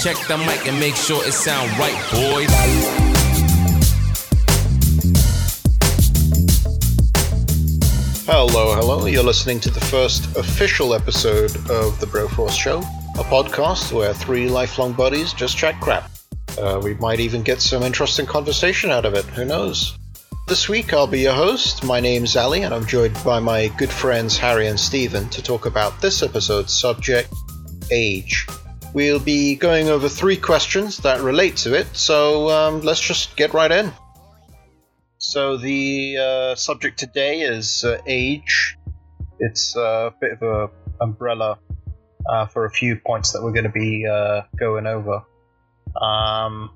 Check the mic and make sure it sound right, boys. Hello, hello. You're listening to the first official episode of The Broforce Show, a podcast where three lifelong buddies just chat crap. Uh, we might even get some interesting conversation out of it. Who knows? This week I'll be your host. My name's Ali, and I'm joined by my good friends Harry and Stephen to talk about this episode's subject age. We'll be going over three questions that relate to it, so um, let's just get right in. So, the uh, subject today is uh, age. It's a bit of a umbrella uh, for a few points that we're going to be uh, going over. Um,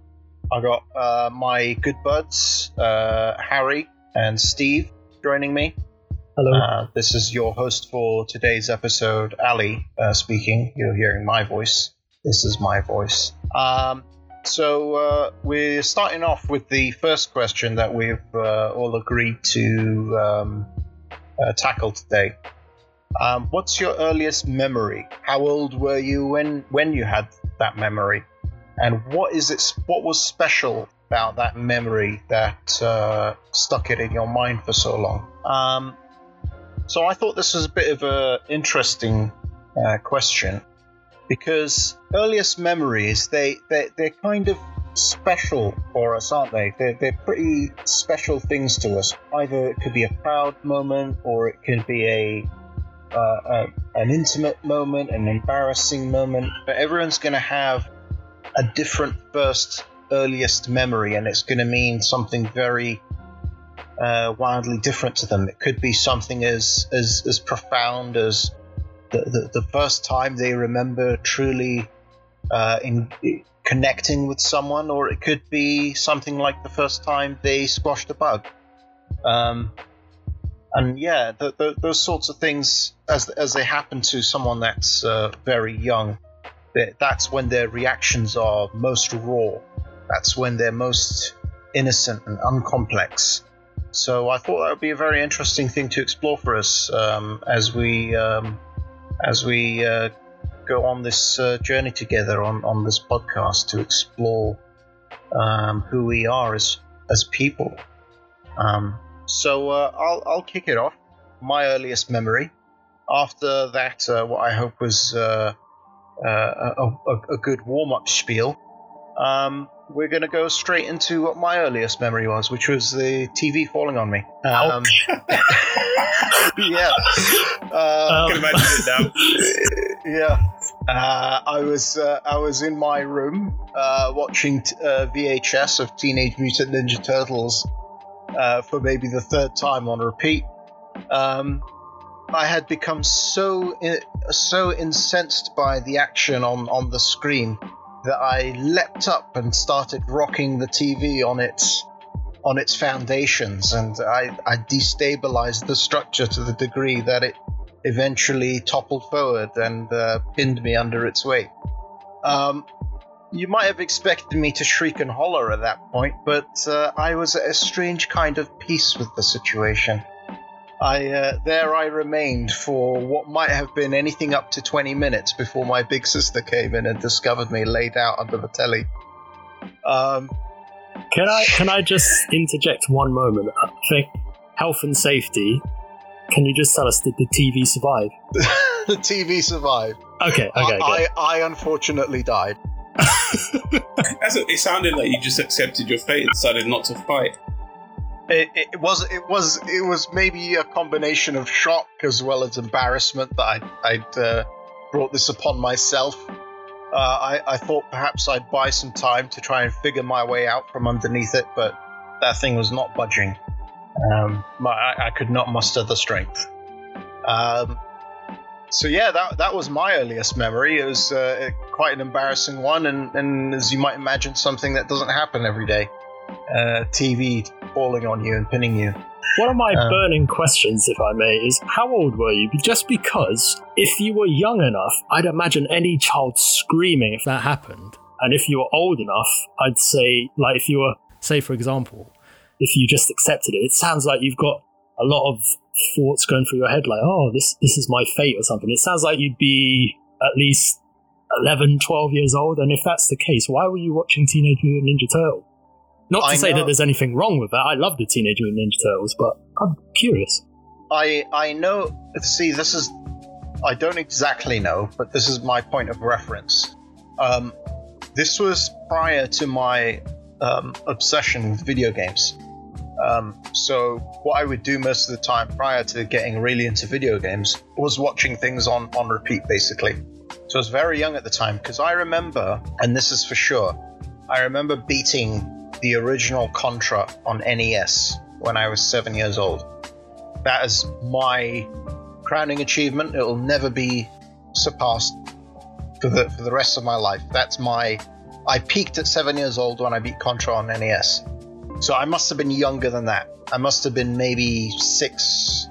I got uh, my good buds, uh, Harry and Steve, joining me. Hello. Uh, this is your host for today's episode, Ali, uh, speaking. You're hearing my voice. This is my voice. Um, so uh, we're starting off with the first question that we've uh, all agreed to um, uh, tackle today. Um, what's your earliest memory? How old were you when when you had that memory? And what is it? What was special about that memory that uh, stuck it in your mind for so long? Um, so I thought this was a bit of a interesting uh, question because earliest memories they they they're kind of special for us, aren't they? They're, they're pretty special things to us. Either it could be a proud moment, or it could be a, uh, a an intimate moment, an embarrassing moment. But everyone's going to have a different first earliest memory, and it's going to mean something very uh, wildly different to them. It could be something as as, as profound as the, the, the first time they remember truly uh, in connecting with someone, or it could be something like the first time they squashed a bug. Um, and yeah, the, the, those sorts of things, as as they happen to someone that's uh, very young, that's when their reactions are most raw. That's when they're most innocent and uncomplex. So I thought that would be a very interesting thing to explore for us um, as we um, as we uh, go on this uh, journey together on, on this podcast to explore um, who we are as as people. Um, so uh, I'll I'll kick it off. My earliest memory. After that, uh, what I hope was uh, uh, a, a, a, good warm up spiel. Um, we're going to go straight into what my earliest memory was, which was the TV falling on me. Um, yeah. Uh, I can imagine it now. yeah. Uh, I was uh, I was in my room uh, watching t- uh, VHS of Teenage Mutant Ninja Turtles uh, for maybe the third time on repeat. Um, I had become so so incensed by the action on, on the screen that I leapt up and started rocking the TV on its on its foundations, and I, I destabilized the structure to the degree that it eventually toppled forward and uh, pinned me under its weight. Um, you might have expected me to shriek and holler at that point, but uh, I was at a strange kind of peace with the situation. I uh, there I remained for what might have been anything up to 20 minutes before my big sister came in and discovered me laid out under the telly. Um, can I can I just interject one moment for health and safety? Can you just tell us did the TV survive? the TV survived. Okay, okay. I, I, I unfortunately died. It sounded like you just accepted your fate and decided not to fight. It, it, was it was it was maybe a combination of shock as well as embarrassment that I'd, I'd uh, brought this upon myself. Uh, I, I, thought perhaps I'd buy some time to try and figure my way out from underneath it, but that thing was not budging. Um, my, I, I, could not muster the strength. Um, so yeah, that that was my earliest memory. It was uh, quite an embarrassing one, and, and as you might imagine, something that doesn't happen every day. Uh, TV falling on you and pinning you. One of my um, burning questions, if I may, is how old were you? Just because if you were young enough, I'd imagine any child screaming if that happened. And if you were old enough, I'd say, like, if you were, say, for example, if you just accepted it, it sounds like you've got a lot of thoughts going through your head, like, oh, this, this is my fate or something. It sounds like you'd be at least 11, 12 years old? And if that's the case, why were you watching Teenage Mutant Ninja Turtles? Not to I say know- that there's anything wrong with that. I love the Teenage Mutant Ninja Turtles, but I'm curious. I I know. See, this is. I don't exactly know, but this is my point of reference. Um, this was prior to my um, obsession with video games. Um, so what I would do most of the time prior to getting really into video games was watching things on on repeat, basically. So I was very young at the time because I remember, and this is for sure, I remember beating the original Contra on NES when I was seven years old that is my crowning achievement. It will never be surpassed for the for the rest of my life. That's my. I peaked at seven years old when I beat Contra on NES, so I must have been younger than that. I must have been maybe six,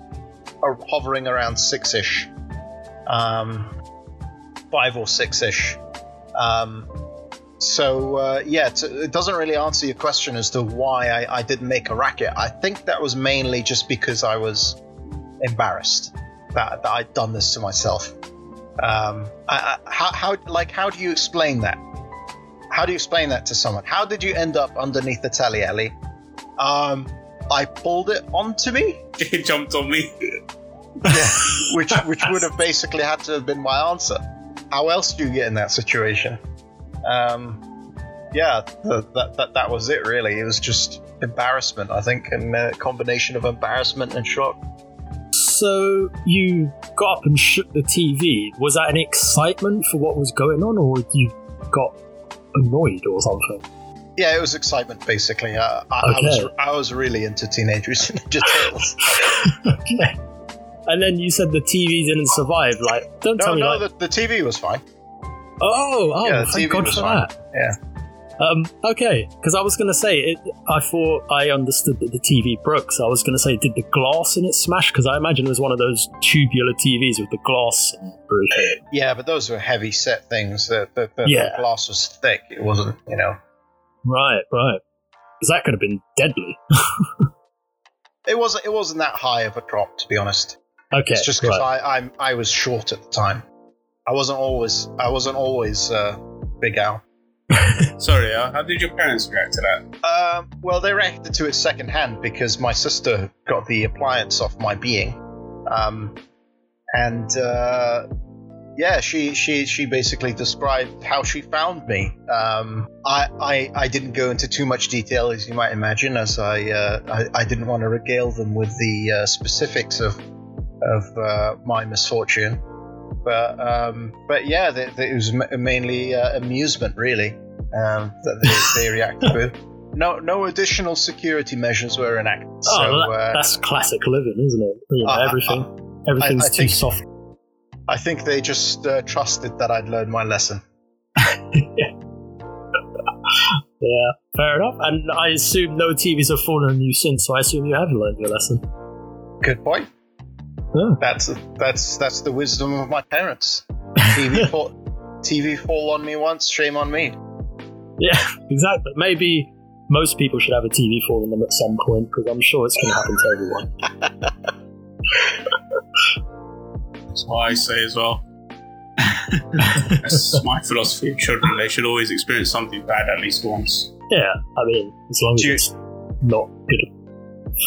or hovering around six-ish, um, five or six-ish. Um, so uh, yeah, it doesn't really answer your question as to why I, I didn't make a racket. I think that was mainly just because I was embarrassed that, that I'd done this to myself. Um, I, I, how, how like how do you explain that? How do you explain that to someone? How did you end up underneath the telly, Ellie? Um, I pulled it onto me, It jumped on me. yeah, which which would have basically had to have been my answer. How else do you get in that situation? Um, yeah, th- that, that that was it. Really, it was just embarrassment. I think, and a combination of embarrassment and shock. So you got up and shook the TV. Was that an excitement for what was going on, or you got annoyed or something? Yeah, it was excitement basically. Uh, I, I was I was really into teenagers and Ninja Turtles. okay. And then you said the TV didn't survive. Like, don't no, tell me no, like, the, the TV was fine. Oh, oh, yeah, thank God for fine. that. Yeah. Um, okay, because I was gonna say it. I thought I understood that the TV broke, so I was gonna say, did the glass in it smash? Because I imagine it was one of those tubular TVs with the glass and. Yeah, but those were heavy set things. The, the, the, Yeah. the glass was thick. It wasn't, you know. Right, right. Because that could have been deadly. It wasn't. It wasn't that high of a drop, to be honest. Okay, It's just because right. I I'm, I was short at the time. I wasn't always. I wasn't always uh, Big Al. Sorry, uh, how did your parents react to that? Um, well, they reacted to it secondhand because my sister got the appliance off my being, um, and uh, yeah, she she she basically described how she found me. Um, I, I I didn't go into too much detail, as you might imagine, as I uh, I, I didn't want to regale them with the uh, specifics of of uh, my misfortune. But um, but yeah, it was ma- mainly uh, amusement, really, um, that they, they reacted with. No no additional security measures were enacted. Oh, so that- uh, that's classic living, isn't it? You know, everything, everything's I too think- soft. I think they just uh, trusted that I'd learned my lesson. Yeah, fair enough. And I assume no TVs have fallen on you since, so I assume you have learned your lesson. Good point. Yeah. That's that's that's the wisdom of my parents. TV fall, TV fall on me once, shame on me. Yeah, exactly. Maybe most people should have a TV fall on them at some point because I'm sure it's going to happen to everyone. That's what I say as well. That's my philosophy of children. They should always experience something bad at least once. Yeah, I mean, as long as you- it's not going to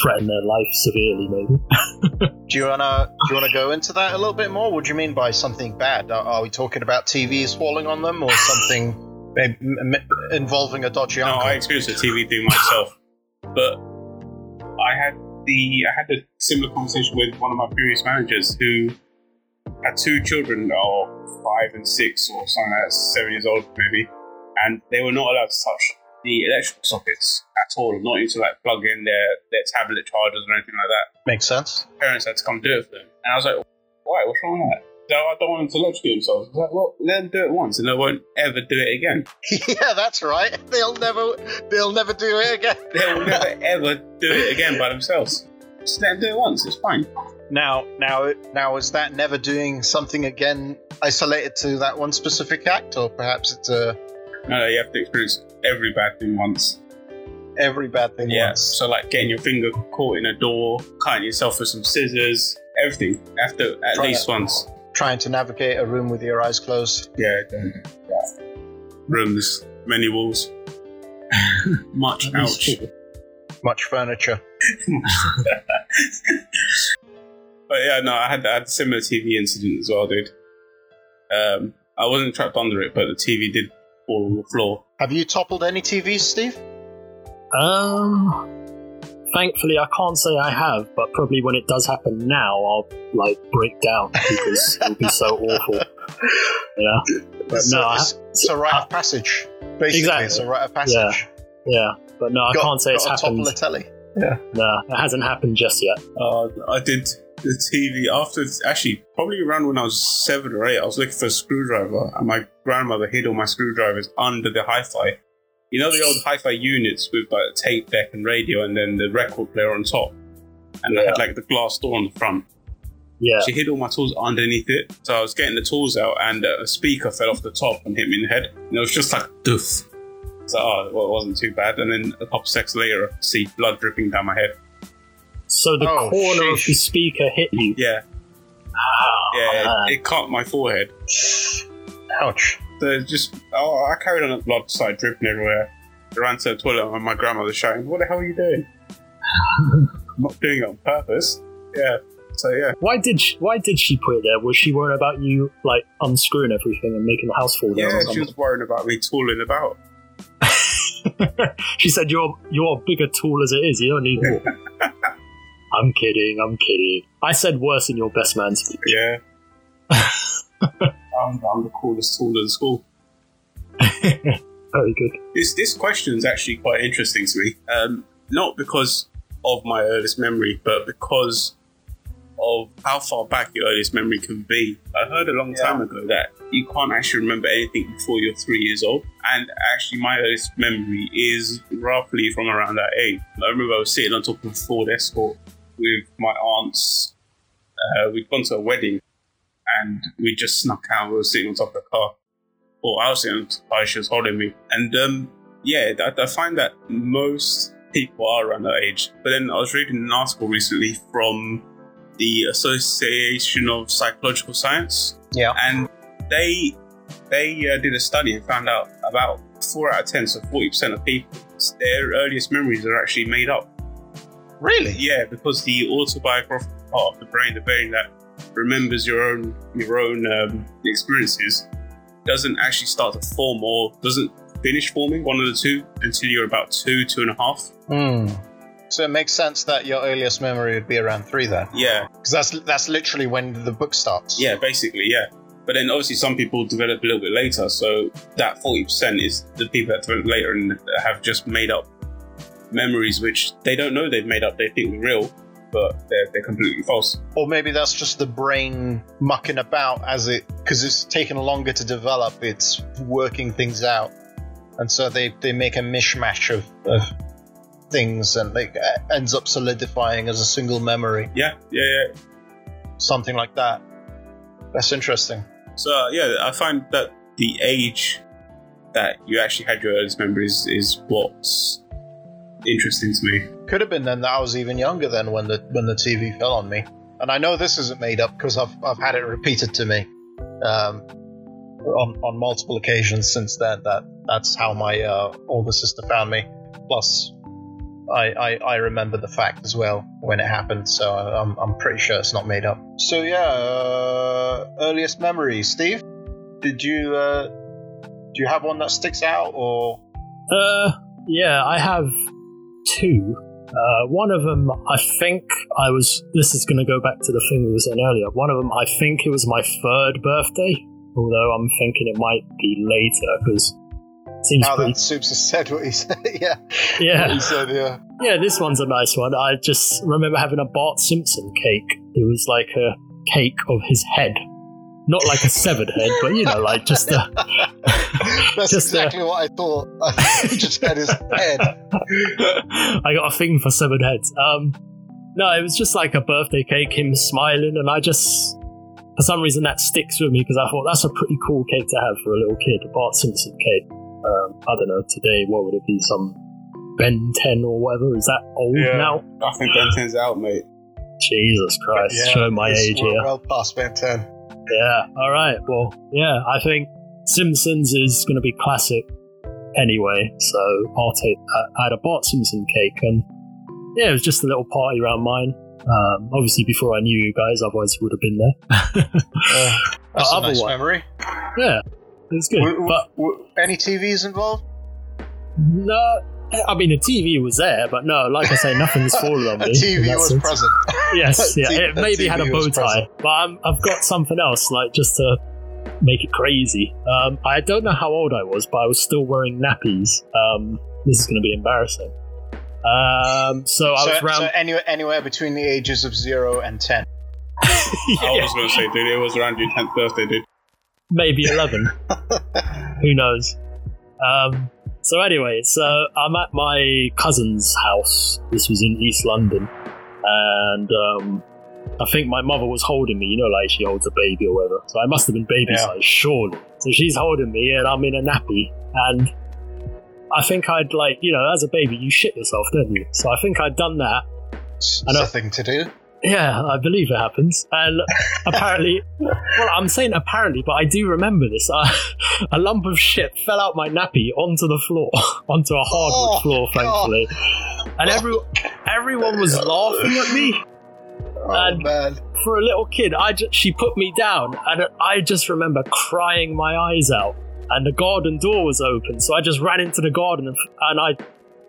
threaten their life severely, maybe. Do you wanna do you wanna go into that a little bit more? What do you mean by something bad? Are, are we talking about TVs falling on them, or something maybe, m- m- involving a dodgy No, uncle? I experienced a TV thing myself, but I had the I had a similar conversation with one of my previous managers who had two children, or five and six, or something like that, seven years old maybe, and they were not allowed to touch the electrical sockets at all, not even to like plug in their their tablet chargers or anything like that. Makes sense. Parents had to come do it for them, and I was like, "Why? What's wrong with that?" No, I don't want them to electrocute themselves. I like, well, let them do it once, and they won't ever do it again. yeah, that's right. They'll never they'll never do it again. They will never ever do it again by themselves. Just let them do it once. It's fine. Now, now, now, is that never doing something again isolated to that one specific act, or perhaps it's a No, you have to experience every bad thing once. every bad thing Yeah. once? So like getting your finger caught in a door, cutting yourself with some scissors, everything. After at Try least that. once. trying to navigate a room with your eyes closed. Yeah, yeah. Rooms, many walls. Much ouch. Much furniture. But yeah, no, I had, I had a similar TV incident as well, dude. Um, I wasn't trapped under it, but the TV did fall on the floor. Have you toppled any TVs, Steve? Um, thankfully, I can't say I have, but probably when it does happen now, I'll like break down because it'll be so awful. Yeah, but it's, no, a, I, it's, it's a rite of passage. Basically, Exactly. it's a rite of passage. yeah, yeah. but no, I Got- can't say it's got to happened. topple a telly. Yeah, no, it hasn't happened just yet. Uh, I did the TV after, actually, probably around when I was seven or eight. I was looking for a screwdriver, and my grandmother hid all my screwdrivers under the hi fi. You know the old hi fi units with like a tape deck and radio, and then the record player on top? And they had like the glass door on the front. Yeah, She hid all my tools underneath it. So I was getting the tools out, and uh, a speaker fell off the top and hit me in the head. And it was just like, doof. So, oh, well, it wasn't too bad. And then a couple seconds later, I see blood dripping down my head. So the Oh, corner of the speaker hit you. Yeah, Oh, yeah, man. it, it cut my forehead. Ouch. So just, oh, I carried on, and blood started dripping everywhere. I ran to the toilet, and my grandmother shouting, What the hell are you doing? I'm not doing it on purpose. Yeah. So, yeah. Why did she, why did she put it there? Was she worried about you like unscrewing everything and making the house fall down? Yeah, she was worried about me tooling about. she said you're you're a bigger tool as it is. You don't need more. I'm kidding. I'm kidding. I said worse than your best man's. Yeah. I'm, I'm the coolest tool in school. Very good. This this question is actually quite interesting to me. Um, not because of my earliest memory, but because of how far back your earliest memory can be. I heard a long time ago that you can't actually remember anything before you're three years old. And actually, my earliest memory is roughly from around that age. I remember I was sitting on top of a Ford Escort with my aunts. Uh, we'd gone to a wedding and we just snuck out. We were sitting on top of the car. Or I was sitting on top of the car, she was holding me. And um, yeah, I, I find that most people are around that age. But then I was reading an article recently from the Association of Psychological Science, Yeah. and they they uh, did a study and found out about four out of ten, so forty percent of people, their earliest memories are actually made up. Really? Yeah, because the autobiographical part of the brain, the brain that remembers your own your own um, experiences, doesn't actually start to form or doesn't finish forming one of the two until you're about two, two and a half. Hmm. So it makes sense that your earliest memory would be around three then, Yeah, because that's that's literally when the book starts. yeah, basically, yeah. But then obviously some people develop a little bit later, so that forty percent is the people that develop later and have just made up memories which they don't know they've made up. They think they're real, but they're they're completely false. Or maybe that's just the brain mucking about as it because it's taken longer to develop. It's working things out, and so they they make a mishmash of, of things, and it ends up solidifying as a single memory, Yeah, yeah, yeah. something like that. That's interesting. So uh, yeah, I find that the age that you actually had your earliest memories is what's interesting to me. Could have been then that I was even younger then when the when the TV fell on me. And I know this isn't made up because I've I've had it repeated to me um, on on multiple occasions since then. That that's how my uh, older sister found me. Plus, I, I I remember the fact as well when it happened, so I'm I'm pretty sure it's not made up. So yeah, uh, earliest memory, Steve. Did you uh, do you have one that sticks out or? Uh, yeah, I have two. Uh, one of them, I think I was. This is going to go back to the thing we were saying earlier. One of them, I think it was my third birthday, although I'm thinking it might be later because it seems Now pretty. that Soups has said what he said, yeah, Yeah, he said, yeah. yeah, this one's a nice one. I just remember having a Bart Simpson cake. It was like a cake of his head, not like a severed head, but you know, like just a. That's Just, exactly what I thought. he just had his head. I got a thing for severed heads. Um, no, it was just like a birthday cake, him smiling, and I just, for some reason, that sticks with me because I thought that's a pretty cool cake to have for a little kid, a Bart Simpson cake. Um, I don't know, today, what would it be? Some Ben 10 or whatever? Is that old Yeah. now? I think Ben 10's out, mate. Jesus Christ, showing my age we're here. Well past Ben 10. Yeah. All right. Well, yeah. I think Simpsons is going to be classic anyway. So I'll take. I had a Bart Simpson cake, and yeah, it was just a little party around mine. Um, obviously, before I knew you guys, otherwise it would have been there. Uh, that's a nice otherwise- memory. yeah, it was good. W- w- but w- any TVs involved? no, I mean the TV was there, but no, like I say, nothing's fallen on me. in TV that was sense. present. Yes, yeah. T- It maybe a had a bow tie, present. but I'm, I've got something else, like just to make it crazy. Um, I don't know how old I was, but I was still wearing nappies. Um, this is going to be embarrassing. Um, so I so, was around. so anywhere, anywhere between the ages of zero and ten. I was going to say, dude, it was around your 10th birthday, dude. maybe 11. Who knows? Um, so anyway, so I'm at my cousin's house. This was in East London, and um, I think my mother was holding me. You know, like she holds a baby or whatever. So I must have been baby Yeah. size, surely. So she's holding me, and I'm in a nappy, and I think I'd like, you know, as a baby, you shit yourself, don't you? So I think I'd done that. It's I know. a thing to do. Yeah, I believe it happens. And apparently, well, I'm saying apparently, but I do remember this. Uh, a lump of shit fell out my nappy onto the floor, onto a hardwood Oh, floor, thankfully. And every, everyone was laughing at me. Oh And- man. For a little kid, I ju- she put me down, and I just remember crying my eyes out. And the garden door was open, so I just ran into the garden, and, and I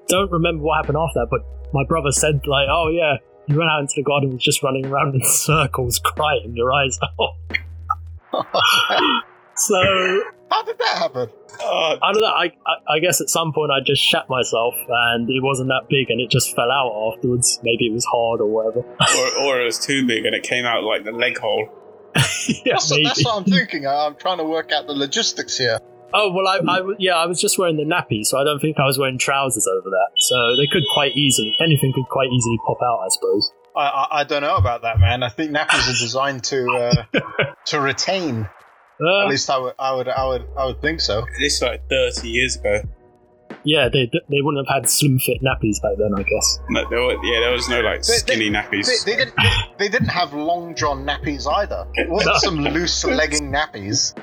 don't remember what happened after that. But my brother said, like, "Oh yeah, you ran out into the garden, and was just running around in circles, crying your eyes out." so How did that happen? Uh, I don't know. I, I I guess at some point I just shat myself, and it wasn't that big, and it just fell out afterwards. Maybe it was hard or whatever. or, or it was too big and it came out like the leg hole. yeah, That's, maybe. that's what I'm thinking. I'm trying to work out the logistics here. Oh well, I, I w- yeah, I was just wearing the nappy, so I don't think I was wearing trousers over that. So they could quite easily, anything could quite easily pop out, I suppose. I, I, I don't know about that, man. I think nappies are designed to uh, to retain. Uh, At least I would, I would, I would, I would think so. This is like 30 years ago. yeah, they they wouldn't have had slim fit nappies back then, I guess. No, there were, yeah, there was no like They- they- skinny nappies. They, they didn't. They didn't have long john nappies either. It wasn't some loose legging nappies.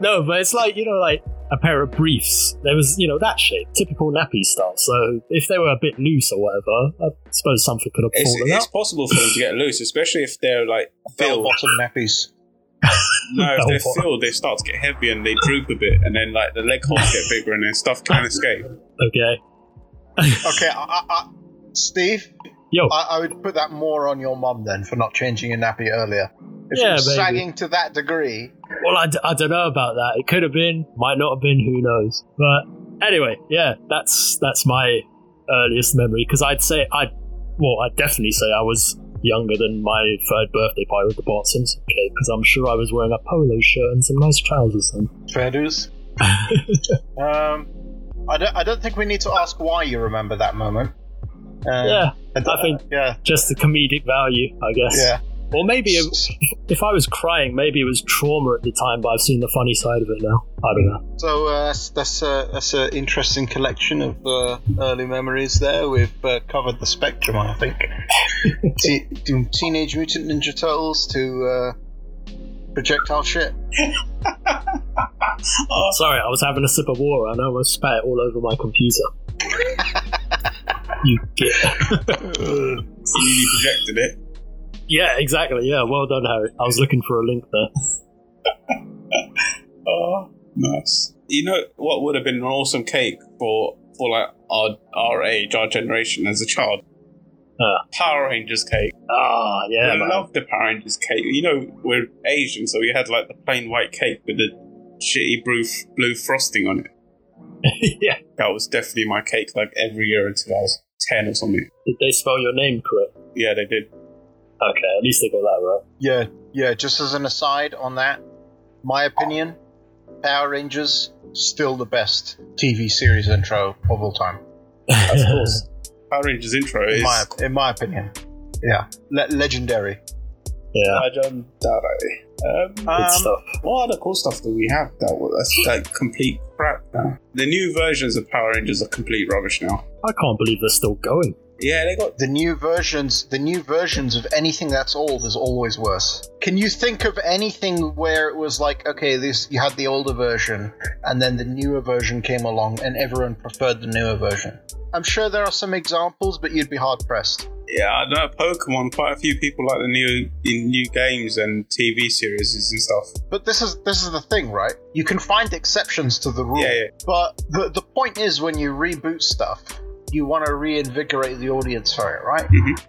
No, but it's like you know, like a pair of briefs. There was you know that shape, typical nappy style. So if they were a bit loose or whatever, I suppose something could have it's, fallen it's out. possible for them to get loose, especially if they're like filled. bottom nappies. No, if they're filled, they start to get heavy and they droop a bit, and then like the leg holes get bigger, and then stuff can escape. Okay. Okay, I, I, I, Steve, Yo. I, I would put that more on your mum then for not changing your nappy earlier. If Yeah, was maybe. sagging to that degree, Well, I, d- I don't know about that. It could have been, might not have been. Who knows? But anyway, yeah, that's that's my earliest memory because I'd say I, well, I'd definitely say I was younger than my third birthday party with the Bart Simpson cake because I'm sure I was wearing a polo shirt and some nice trousers then. fair dues. Um, I don't, I don't think we need to ask why you remember that moment. Uh, yeah, I, I think- Yeah, just the comedic value, I guess. yeah. Or maybe it, if I was crying, maybe it was trauma at the time, but I've seen the funny side of it now. I don't know. So uh, that's that's a that's an interesting collection of uh, early memories. There, we've uh, covered the spectrum, I think. Te- from Teenage Mutant Ninja Turtles to uh, projectile shit. Sorry, I was having a sip of water and I almost spat it all over my computer. you get. You projected it. Yeah, exactly. Yeah, well done, Harry. I was looking for a link there. Oh, nice. You know what would have been an awesome cake for for like our our age, our generation as a child? Uh. Power Rangers cake. Ah, yeah, I love the Power Rangers cake. You know, we're Asian, so we had like the plain white cake with the shitty blue blue frosting on it. yeah. That was definitely my cake, like every year until I was ten or something. Did they spell your name correct? Yeah, they did. Okay, at least they got that right. Yeah, yeah. Just as an aside on that, my opinion, Power Rangers still the best TV series intro of all time. Of course. Power Rangers intro In is my in my opinion, yeah, Le- legendary. yeah, Rajan Dare. Um, good Um, stuff. what other cool stuff do we have that was that's like complete crap now? The new versions of Power Rangers are complete rubbish now. I can't believe they're still going. Yeah, they got The new versions, the new versions of anything that's old is always worse. Can you think of anything where it was like, okay, this you had the older version, and then the newer version came along, and everyone preferred the newer version? I'm sure there are some examples, but you'd be hard pressed. yeah. I know Pokemon. Quite a few people like the new in new games and TV series and stuff. But this is this is the thing, right? You can find exceptions to the rule. Yeah, yeah. But the the point is, when you reboot stuff, you want to reinvigorate the audience for it, right? Mhm.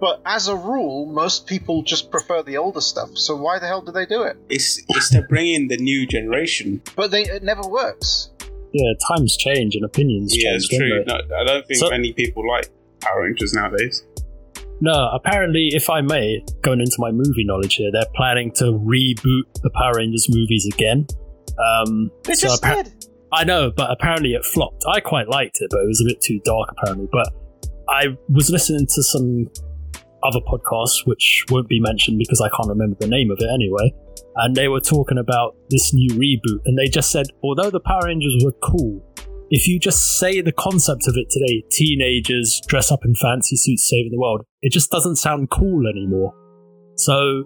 But as a rule, most people just prefer the older stuff. So why the hell do they do it? It's it's to bring in the new generation. But they it never works. Yeah, times change and opinions Yeah, change. it's don't true. No, I don't think So- many people like Power Rangers nowadays. No, apparently, if I may, going into my movie knowledge here, they're planning to reboot the Power Rangers movies again. Um, They so just appa- did. I know, but apparently it flopped. I quite liked it, but it was a bit too dark, apparently. But I was listening to some other podcasts, which won't be mentioned because I can't remember the name of it anyway. And they were talking about this new reboot, and they just said, although the Power Rangers were cool, if you just say the concept of it today, teenagers dress up in fancy suits saving the world, it just doesn't sound cool anymore. So,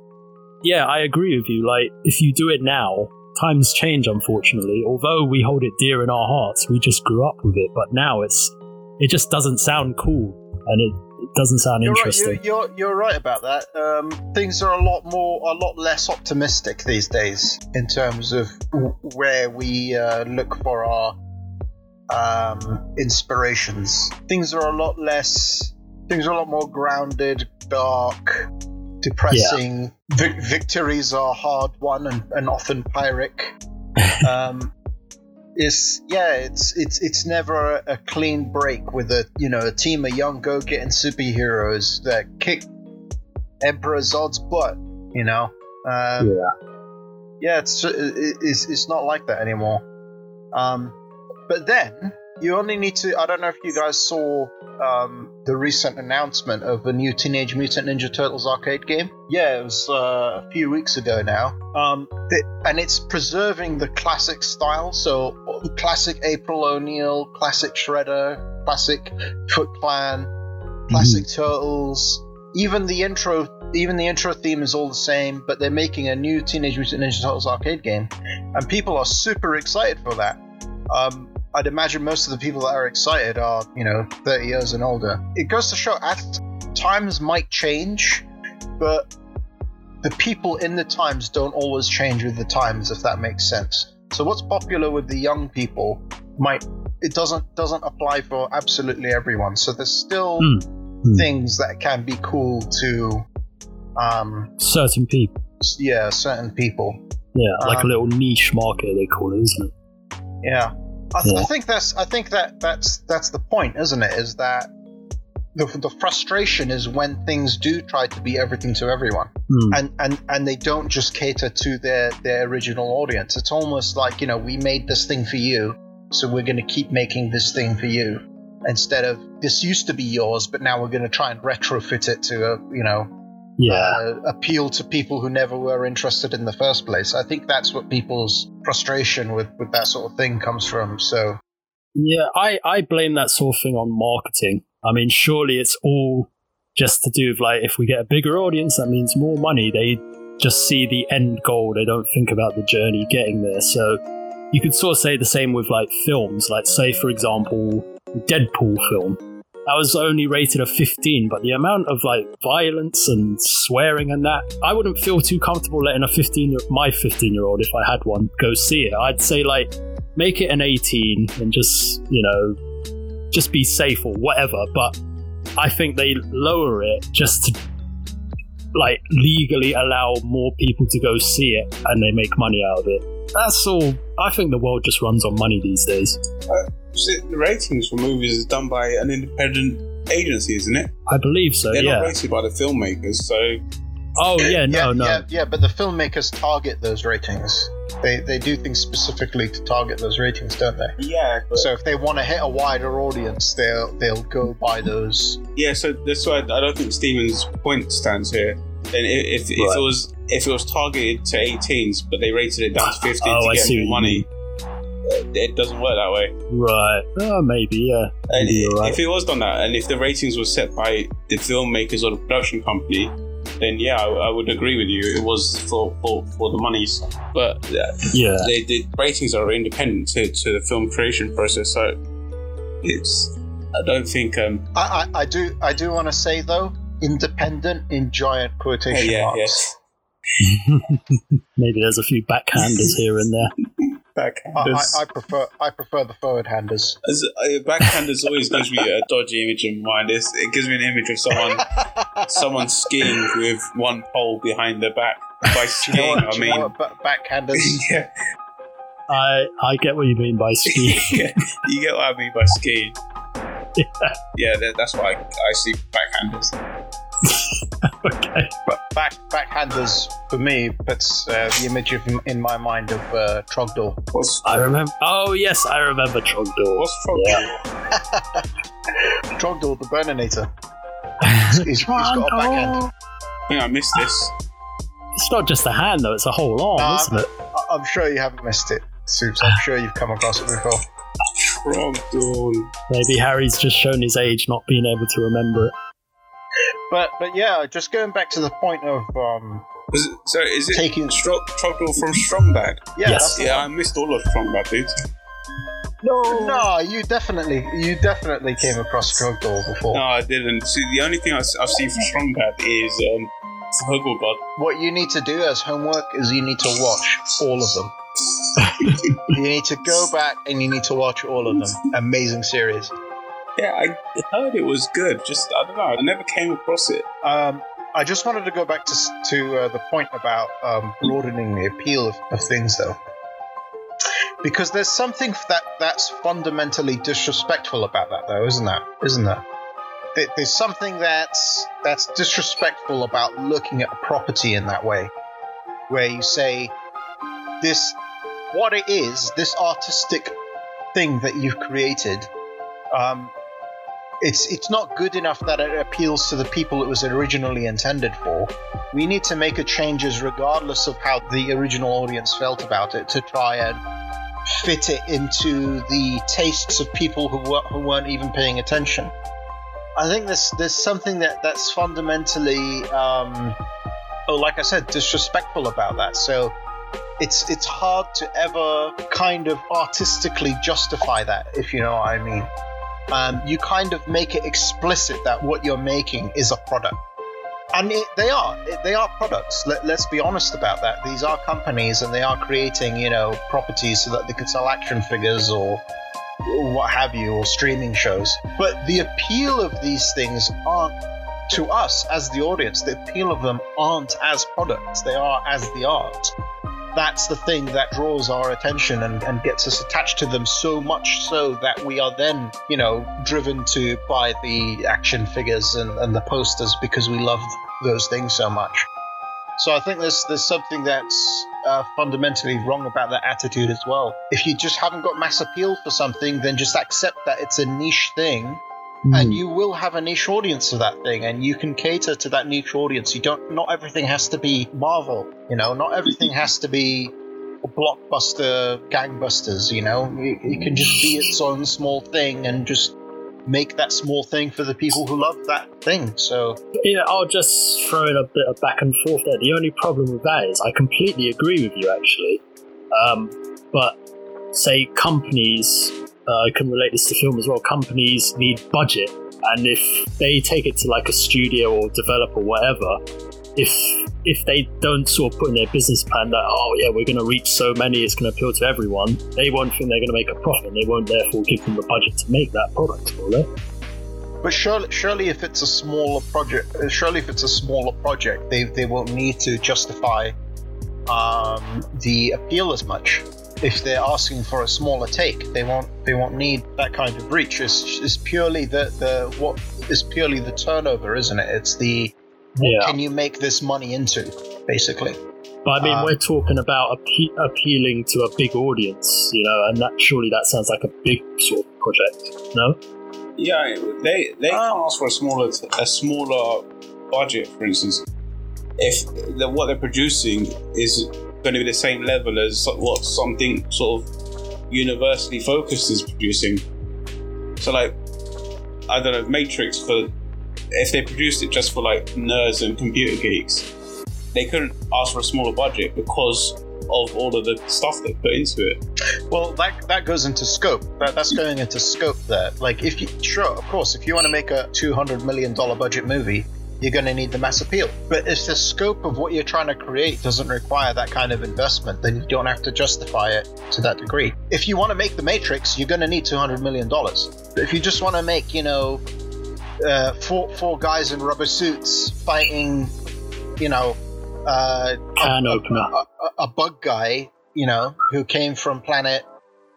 yeah, I agree with you. Like, if you do it now, times change, unfortunately. Although we hold it dear in our hearts, we just grew up with it. But now it's, it just doesn't sound cool, and it, it doesn't sound You're right. interesting. You're, you're you're right about that. Um, things are a lot more, a lot less optimistic these days in terms of w- where we uh, look for our um, inspirations. Things are a lot less. Things are a lot more grounded, dark, depressing. Vic- victories are hard won and, and often pyrrhic. um, it's yeah, it's it's it's never a, a clean break with a you know a team of young go getting superheroes that kick Emperor Zod's butt. You know, um, yeah. yeah, it's, it's it's not like that anymore. Um, but then you only need to. I don't know if you guys saw um, the recent announcement of a new Teenage Mutant Ninja Turtles arcade game. Yeah, it was uh, a few weeks ago now. Um, and it's preserving the classic style. So classic April O'Neil, classic Shredder, classic Foot Clan, classic Turtles. Even the intro, even the intro theme is all the same, but they're making a new Teenage Mutant Ninja Turtles arcade game, and people are super excited for that. Um, I'd imagine most of the people that are excited are, you know, 30 years and older. It goes to show at times might change, but the people in the times don't always change with the times, if that makes sense. So what's popular with the young people might it doesn't doesn't apply for absolutely everyone. So there's still. Hmm. things that can be cool to um Certain people. yeah, certain people. Yeah, like a Um, little niche market, they call it, isn't it? Yeah, I, th- Yeah. I think that's I think that that's that's the point, isn't it? Is that the, the frustration is when things do try to be everything to everyone, Hmm. and and and they don't just cater to their their original audience. It's almost like you know we made this thing for you, so we're going to keep making this thing for you instead of this used to be yours, but now we're going to try and retrofit it to a you know Yeah. uh, appeal to people who never were interested in the first place. I think that's what people's frustration with, with that sort of thing comes from. So, Yeah, I, I blame that sort of thing on marketing. I mean, surely it's all just to do with like if we get a bigger audience, that means more money. They just see the end goal. They don't think about the journey getting there. So you could sort of say the same with like films. Like say, for example, Deadpool film. That was only rated a 15, but the amount of like violence and swearing and that, I wouldn't feel too comfortable letting a 15 year, my 15 year old, if I had one, go see it. I'd say like make it an 18 and just you know just be safe or whatever but i think they lower it just to like legally allow more people to go see it and they make money out of it. That's all. I think the world just runs on money these days the ratings for movies is done by an independent agency, isn't it? i believe so They're not yeah rated by the filmmakers, so oh yeah no yeah, no yeah, yeah, but the filmmakers target those ratings. They, they do things specifically to target those ratings, don't they? yeah. But, So if they want to hit a wider audience, they'll they'll go by those. yeah, so that's why I don't think Steven's point stands here. And if, if Right. it was if it was targeted to 18s, but they rated it down to 15 Oh, to I get see more what you money, it doesn't work that way. Right. Oh, maybe, yeah. Maybe you're right. if it was done that, and if the ratings were set by the filmmakers or the production company, then yeah, I, I would agree with you. It was for for, for the monies, but uh, Yeah. they, the ratings are independent to, to the film creation process. So it's I don't think um I, I, I do I do want to say though, independent in giant quotation yeah, marks. yes maybe there's a few backhanders here and there. I, backhanders. I, I prefer I prefer the forward handers. As, uh, backhanders always gives me a dodgy image in mind. It's, it gives me an image of someone someone skiing with one pole behind their back. By Do you know skiing, what, I do you know mean. what ba- backhanders? yeah, I I get what you mean by skiing. yeah, you get what I mean by skiing. Yeah, that, that's why I, I see backhanders. okay. But back backhanders for me puts uh, the image of, in my mind of uh, Trogdor. What's I remember. Oh yes, I remember Trogdor. what's trouble? Yeah. Trogdor the Burninator. He's, he's got a backhand. I think I missed this. It's not just a hand though; it's a whole arm, Nah, isn't it? I- I'm sure you haven't missed it, Soups. I'm sure you've come across it before. Trogdor. Maybe Harry's just shown his age, not being able to remember it. But but yeah, just going back to the point of um, Was it, so is it Taking- Stro- Trogdor from Strong Bad? yeah, Yes. Yeah, one. I missed all of Strong Bad, dude. No, no, you definitely you definitely came across Trogdor before. No, I didn't. See, the only thing I, have seen from Strong Bad is um, Hogglebot. What you need to do as homework is you need to watch all of them. you need to go back and you need to watch all of them. Amazing series. Yeah, I heard it was good. Just I don't know. I never came across it. Um, I just wanted to go back to to uh, the point about um, broadening the appeal of, of things, though, because there's something that that's fundamentally disrespectful about that, though, isn't that? Isn't? There- There's something that's that's disrespectful about looking at a property in that way, where you say this, what it is, this artistic thing that you've created. Um, it's it's not good enough that it appeals to the people it was originally intended for. We need to make a changes regardless of how the original audience felt about it to try and fit it into the tastes of people who, were, who weren't even paying attention. I think there's there's something that that's fundamentally, um, oh, like I said, disrespectful about that. So it's it's hard to ever kind of artistically justify that, if you know what I mean um, you kind of make it explicit that what you're making is a product. And it, they are. It- They are products. Let, let's be honest about that. These are companies and they are creating, you know, properties so that they can sell action figures or what have you, or streaming shows. But the appeal of these things aren't, to us as the audience, the appeal of them aren't as products. They are as the art that's the thing that draws our attention and, and gets us attached to them so much so that we are then, you know, driven to buy the action figures and, and the posters because we love those things so much. So I think there's there's something that's uh, fundamentally wrong about that attitude as well. If you just haven't got mass appeal for something, then just accept that it's a niche thing and you will have a niche audience for that thing and you can cater to that niche audience you don't not everything has to be marvel you know not everything has to be blockbuster gangbusters you know it, it can just be its own small thing and just make that small thing for the people who love that thing so Yeah, I'll just throw in a bit of back and forth there. The only problem with that is I completely agree with you, actually. Um, but say companies, uh, can relate this to film as well. Companies need budget, and if they take it to like a studio or developer, whatever, if if they don't sort of put in their business plan that oh yeah we're going to reach so many, it's going to appeal to everyone, they won't think they're going to make a profit. and They won't therefore give them the budget to make that product, but surely surely if it's a smaller project surely if it's a smaller project they, they won't need to justify um, the appeal as much if they're asking for a smaller take they won't they won't need that kind of reach it's, it's purely the, the what is purely the turnover isn't it it's the what Yeah. can you make this money into basically But I mean, Uh, we're talking about appe- appealing to a big audience, you know, and that surely that sounds like a big sort of project, no? Yeah, they they can't ask for a smaller a smaller budget, for instance. If the, what they're producing is going to be the same level as what something sort of universally focused is producing. So like, I don't know, Matrix for if they produced it just for like nerds and computer geeks, they couldn't ask for a smaller budget because of all of the stuff they put into it. Well, that that goes into scope. That, that's going into scope there. Like, if you sure, of course, if you want to make a two hundred million dollar budget movie, you're going to need the mass appeal. But if the scope of what you're trying to create doesn't require that kind of investment, then you don't have to justify it to that degree. If you want to make the Matrix, you're going to need two hundred million dollars. But if you just want to make, you know, uh, four four guys in rubber suits fighting, you know, uh, Can opener. a, a, a bug guy, you know, who came from planet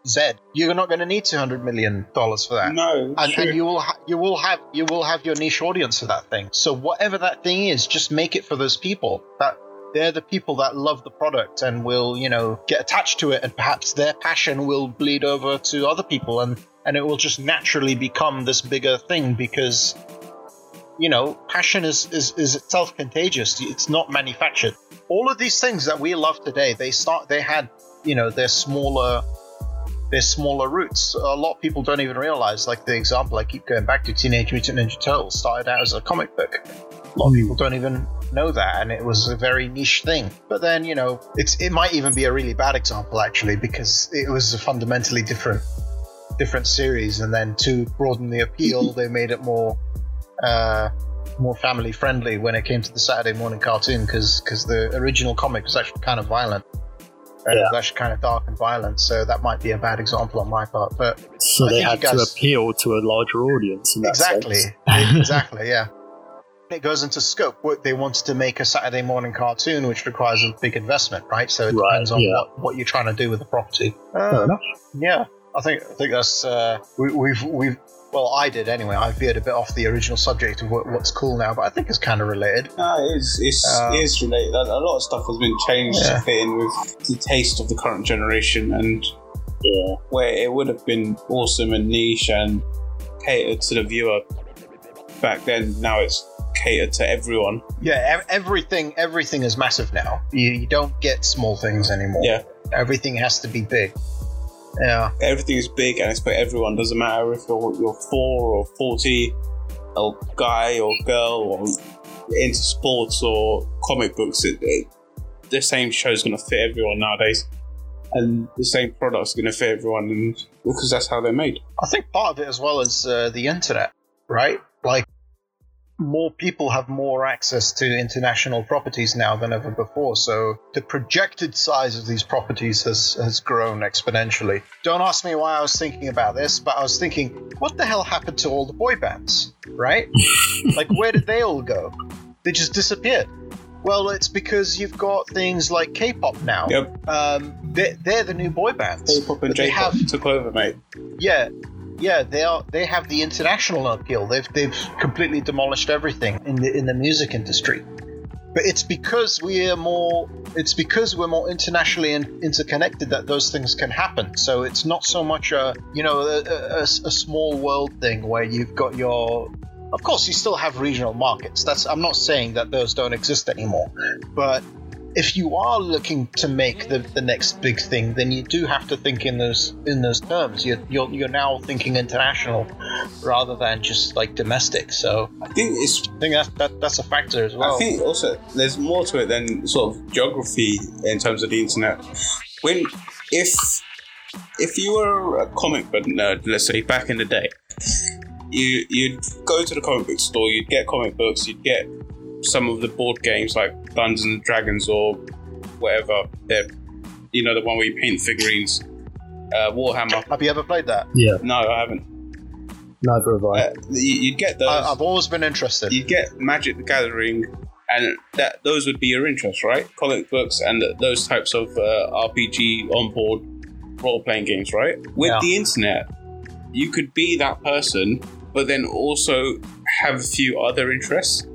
Z. You're not going to need two hundred million dollars for that. No, And, and you will ha- you will have you will have your niche audience for that thing. So whatever that thing is, just make it for those people. That they're the people that love the product and will you know get attached to it, and perhaps their passion will bleed over to other people, and and it will just naturally become this bigger thing because you know passion is is, is itself contagious. It's not manufactured. All of these things that we love today, they start they had you know their smaller their smaller roots. A lot of people don't even realize, like the example I keep going back to, Teenage Mutant Ninja Turtles started out as a comic book. A lot of people don't even know that, and it was a very niche thing. But then, you know, it's it might even be a really bad example actually, because it was a fundamentally different different series, and then to broaden the appeal, they made it more uh, more family friendly when it came to the Saturday morning cartoon, because the original comic was actually kind of violent. And it was actually kind of dark and violent, so that might be a bad example on my part. But So I they had guys- to appeal to a larger audience. Exactly, exactly, yeah. It goes into scope. What they wanted to make a Saturday morning cartoon, which requires a big investment, right? So it Right, depends on yeah. what, what you're trying to do with the property. Fair Uh, enough. yeah, I think I think that's uh, we, we've we've well, I did anyway. I veered a bit off the original subject of what, what's cool now, but I think it's kind of related. No, it is, it's, Uh, it is related. A a lot of stuff has been changed Yeah. to fit in with the taste of the current generation, and Yeah. where it would have been awesome and niche and catered to the viewer back then, now it's catered to everyone. Yeah, everything everything is massive now. You, you don't get small things anymore. Yeah. everything has to be big. Yeah, Everything is big and it's for everyone. Doesn't matter if you're, you're four or forty, or guy or girl, or into sports or comic books. It, it, the same show's going to fit everyone nowadays, and the same product's going to fit everyone, and because that's how they're made. I think part of it as well is uh, the internet, right? Like more people have more access to international properties now than ever before. So the projected size of these properties has has grown exponentially. Don't ask me why I was thinking about this, but I was thinking, what the hell happened to all the boy bands, right? like where did they all go? They just disappeared. Well, it's because you've got things like K-pop now. Yep. Um, they're, they're the new boy bands. K-pop and J-pop have took over, mate. yeah, yeah, they are. They have the international appeal. They've they've completely demolished everything in the in the music industry. But it's because we are more. It's because we're more internationally in, interconnected that those things can happen. So it's not so much a you know a, a, a small world thing where you've got your. Of course, you still have regional markets. That's. I'm not saying that those don't exist anymore, but if you are looking to make the, the next big thing, then you do have to think in those in those terms. You're, you're you're now thinking international rather than just like domestic. So I think it's I think that, that that's a factor as well. I think also there's more to it than sort of geography in terms of the internet. When if if you were a comic book nerd, let's say back in the day, you you'd go to the comic book store, you'd get comic books, you'd get some of the board games like Dungeons and Dragons or whatever. They're, you know, the one where you paint figurines, uh, Warhammer. have you ever played that? Yeah, No, I haven't. neither have I. Uh, you, you'd get those. I, I've always been interested. you get Magic the Gathering, and that those would be your interest, right? Comic books and those types of uh, RPG on board role playing games, right? With Yeah. the internet, you could be that person, but then also have a few other interests.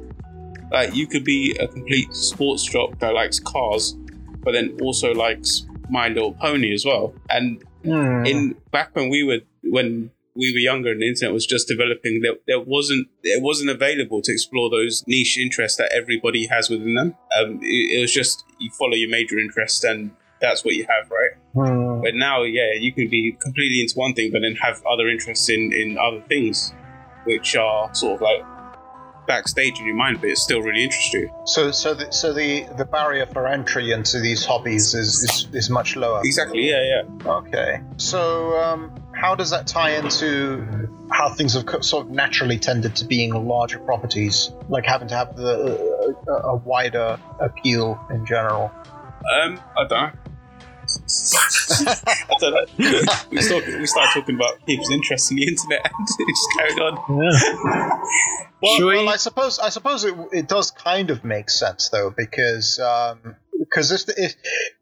Like you could be a complete sports jock that likes cars, but then also likes My Little Pony as well. And Hmm. in back when we were when we were younger and the internet was just developing there, there wasn't it wasn't available to explore those niche interests that everybody has within them um, it, it was just you follow your major interest and that's what you have, right? Hmm. But now, yeah, you can be completely into one thing, but then have other interests in in other things, which are sort of like backstage in your mind, but it still really interests you. So, so the, so the the barrier for entry into these hobbies is is, is much lower. Exactly. Yeah, yeah. Okay. So, um, how does that tie into how things have sort of naturally tended to being larger properties, like having to have the uh, a wider appeal in general? Um, I don't know. I don't know. We start, we started talking about people's interest in the internet and it just carried on. Yeah. Well, we- well, I suppose I suppose it, it does kind of make sense though because um, because if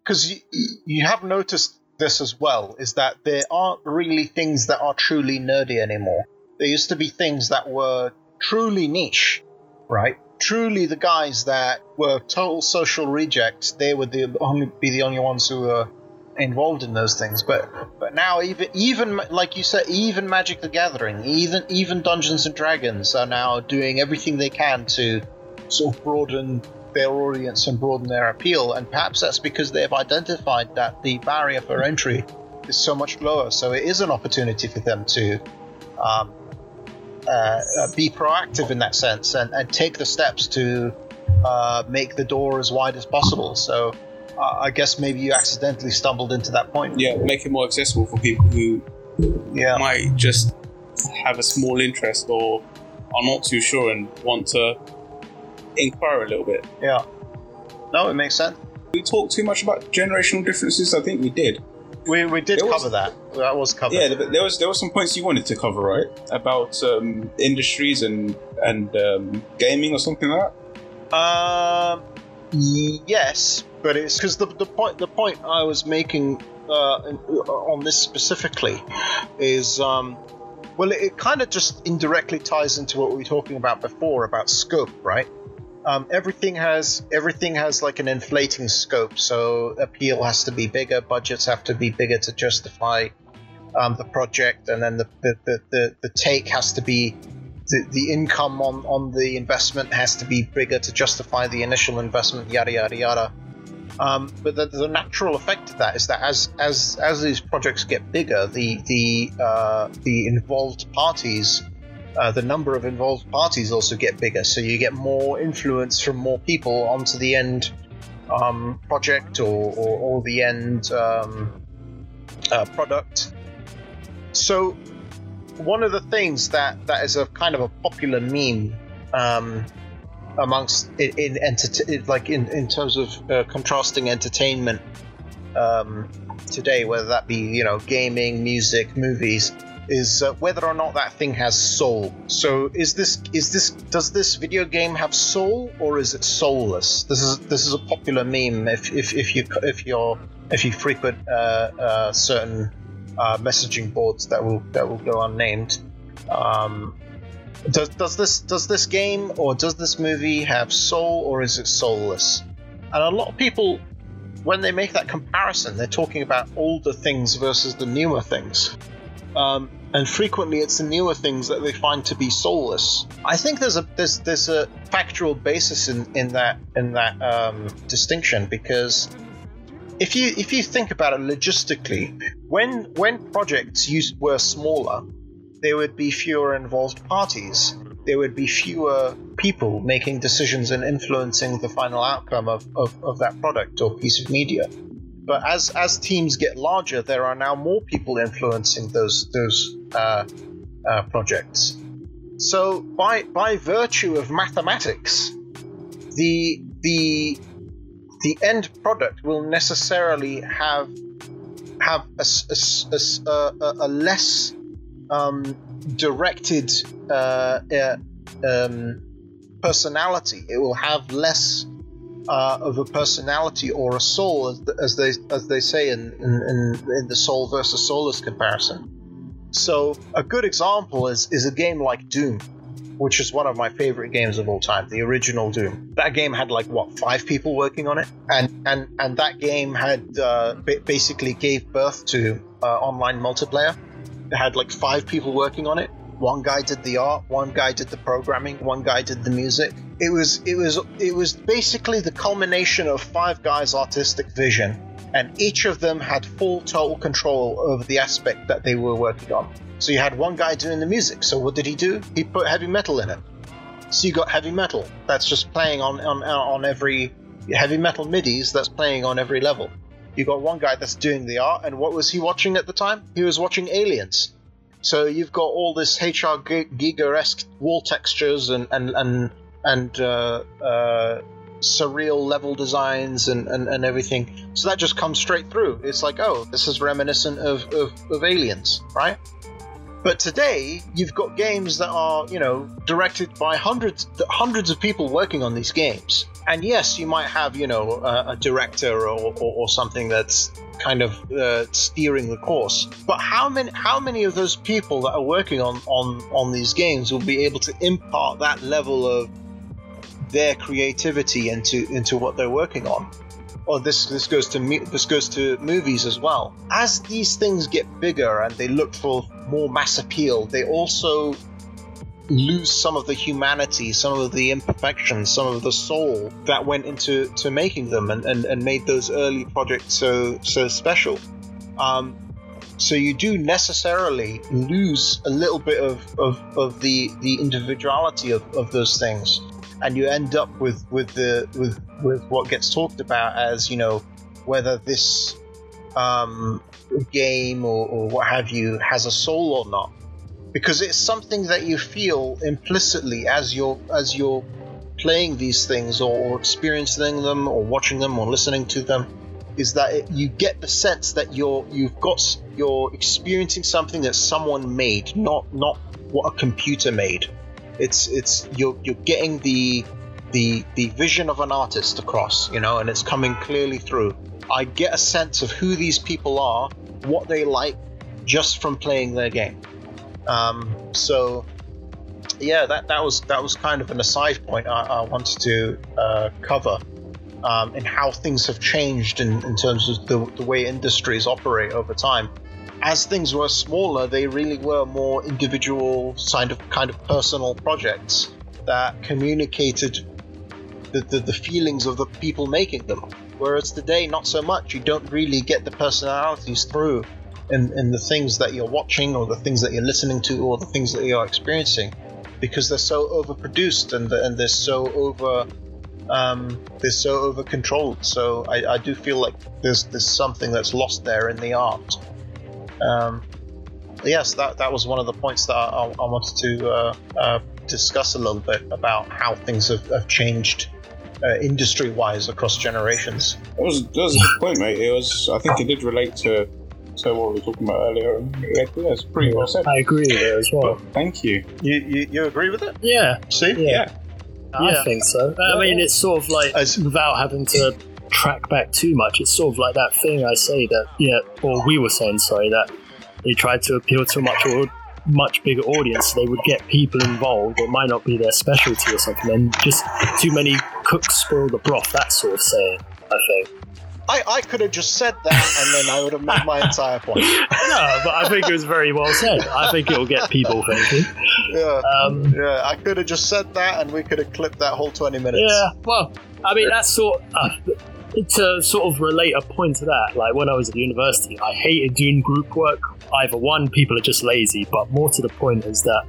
because you, you have noticed this as well is that there aren't really things that are truly nerdy anymore. There used to be things that were truly niche, right? Truly, the guys that were total social rejects, they would the only be the only ones who were involved in those things. But but now even even like you said, even Magic the Gathering, even even Dungeons and Dragons are now doing everything they can to sort of broaden their audience and broaden their appeal. And perhaps that's because they've identified that the barrier for entry is so much lower. So it is an opportunity for them to. Um, uh, uh, be proactive in that sense and, and take the steps to uh, make the door as wide as possible. So uh, I guess maybe you accidentally stumbled into that point. Yeah, make it more accessible for people who Yeah. might just have a small interest or are not too sure and want to inquire a little bit. Yeah. No, it makes sense. We talked too much about generational differences. I think we did. We, we did There was- cover that. That was covered. Yeah, but there was there was some points you wanted to cover, right? About um, industries and and um, gaming or something like that. Um, yes, but it's because the, the point the point I was making uh, on this specifically is um, well, it, it kind of just indirectly ties into what we were talking about before about scope, right? Um, everything has everything has like an inflating scope, so appeal has to be bigger, budgets have to be bigger to justify um, the project, and then the the, the, the, the take has to be the, the income on, on the investment has to be bigger to justify the initial investment, yada yada yada. Um, but the, the natural effect of that is that as as as these projects get bigger, the the uh, the involved parties, uh, the number of involved parties also get bigger. So you get more influence from more people onto the end um, project or, or, or the end um, uh, product. So one of the things that that is a kind of a popular meme um, amongst in, in, like in, in terms of uh, contrasting entertainment um, today, whether that be you know gaming, music, movies, is uh, whether or not that thing has soul. So is this is this does this video game have soul or is it soulless? This is this is a popular meme if if, if you if you're if you frequent uh, uh, certain uh, messaging boards that will that will go unnamed. Um, does, does this does this game or does this movie have soul or is it soulless? And a lot of people, when they make that comparison, they're talking about older things versus the newer things. Um, and frequently, it's the newer things that they find to be soulless. I think there's a there's there's a factual basis in, in that in that um, distinction because if you if you think about it logistically, when when projects used were smaller, there would be fewer involved parties. There would be fewer people making decisions and influencing the final outcome of, of, of that product or piece of media. But as as teams get larger, there are now more people influencing those those uh, uh, projects. So by by virtue of mathematics, the the the end product will necessarily have have a, a- a- a less um, directed uh, uh, um, personality. It will have less uh, of a personality or a soul, as, as they as they say in, in, in, the soul versus soulless comparison. So a good example is is a game like Doom, which is one of my favorite games of all time, the original Doom. That game had like what five people working on it, and and and that game had uh, ba- basically gave birth to uh, online multiplayer. Had like five people working on it. One guy did the art, one guy did the programming, one guy did the music. It was it was it was basically the culmination of five guys' artistic vision and each of them had full total control over the aspect that they were working on. So you had one guy doing the music. So what did he do? He put heavy metal in it. So you got heavy metal that's just playing on on on every heavy metal midis that's playing on every level. You got one guy that's doing the art, and what was he watching at the time? He was watching Aliens. So you've got all this HR Giger esque wall textures and and and and uh, uh, surreal level designs and, and, and everything. So that just comes straight through. It's like, oh, this is reminiscent of, of, of Aliens, right? But today, you've got games that are, you know, directed by hundreds, hundreds of people working on these games. And yes, you might have, you know, a, a director or, or, or, something that's kind of uh, steering the course. But how many, how many of those people that are working on, on, on these games will be able to impart that level of their creativity into into what they're working on? or this this goes to this goes to movies as well. As these things get bigger and they look for more mass appeal, they also lose some of the humanity, some of the imperfections, some of the soul that went into to making them and, and, and made those early projects so so special. Um, so you do necessarily lose a little bit of, of, of the the individuality of, of those things and you end up with with the with with what gets talked about as you know whether this um, game or, or what have you has a soul or not because it's something that you feel implicitly as you're as you're playing these things or, or experiencing them or watching them or listening to them is that it, you get the sense that you're you've got you're experiencing something that someone made not not what a computer made it's it's you're you're getting the the the vision of an artist across, you know, and it's coming clearly through. I get a sense of who these people are, what they like, just from playing their game. Um, so yeah, that, that was that was kind of an aside point I, I wanted to uh, cover um, and how things have changed in, in terms of the, the way industries operate over time as things were smaller, they really were more individual, kind of kind of personal projects that communicated the, the, the feelings of the people making them. Whereas today, not so much. You don't really get the personalities through in, in the things that you're watching, or the things that you're listening to, or the things that you're experiencing, because they're so overproduced and and they're so over um, they're so over controlled. So I, I do feel like there's there's something that's lost there in the art. Um, yes, that, that was one of the points that I, I wanted to uh, uh, discuss a little bit about how things have, have changed uh, industry wise across generations. That was, that was a good point, mate. It was, I think it did relate to, to what we were talking about earlier. Um, yeah, it's pretty well said. I agree with it as well. But thank you. you. You you agree with it? Yeah. See? Yeah. Yeah. I Yeah. think so. I mean, it's sort of like As- without having to track back too much. It's sort of like that thing I say that yeah, or we were saying sorry that they tried to appeal to a much or much bigger audience. So they would get people involved. It might not be their specialty or something, and just too many cooks spoil the broth. That sort of saying. I think. I, I could have just said that and then I would have made my entire point. No, but I think it was very well said. I think it will get people thinking. Yeah. Um, Yeah, I could have just said that and we could have clipped that whole 20 minutes. Yeah, well, I mean, that's sort uh, to sort of relate a point to that. Like when I was at university, I hated doing group work. Either one, people are just lazy, but more to the point is that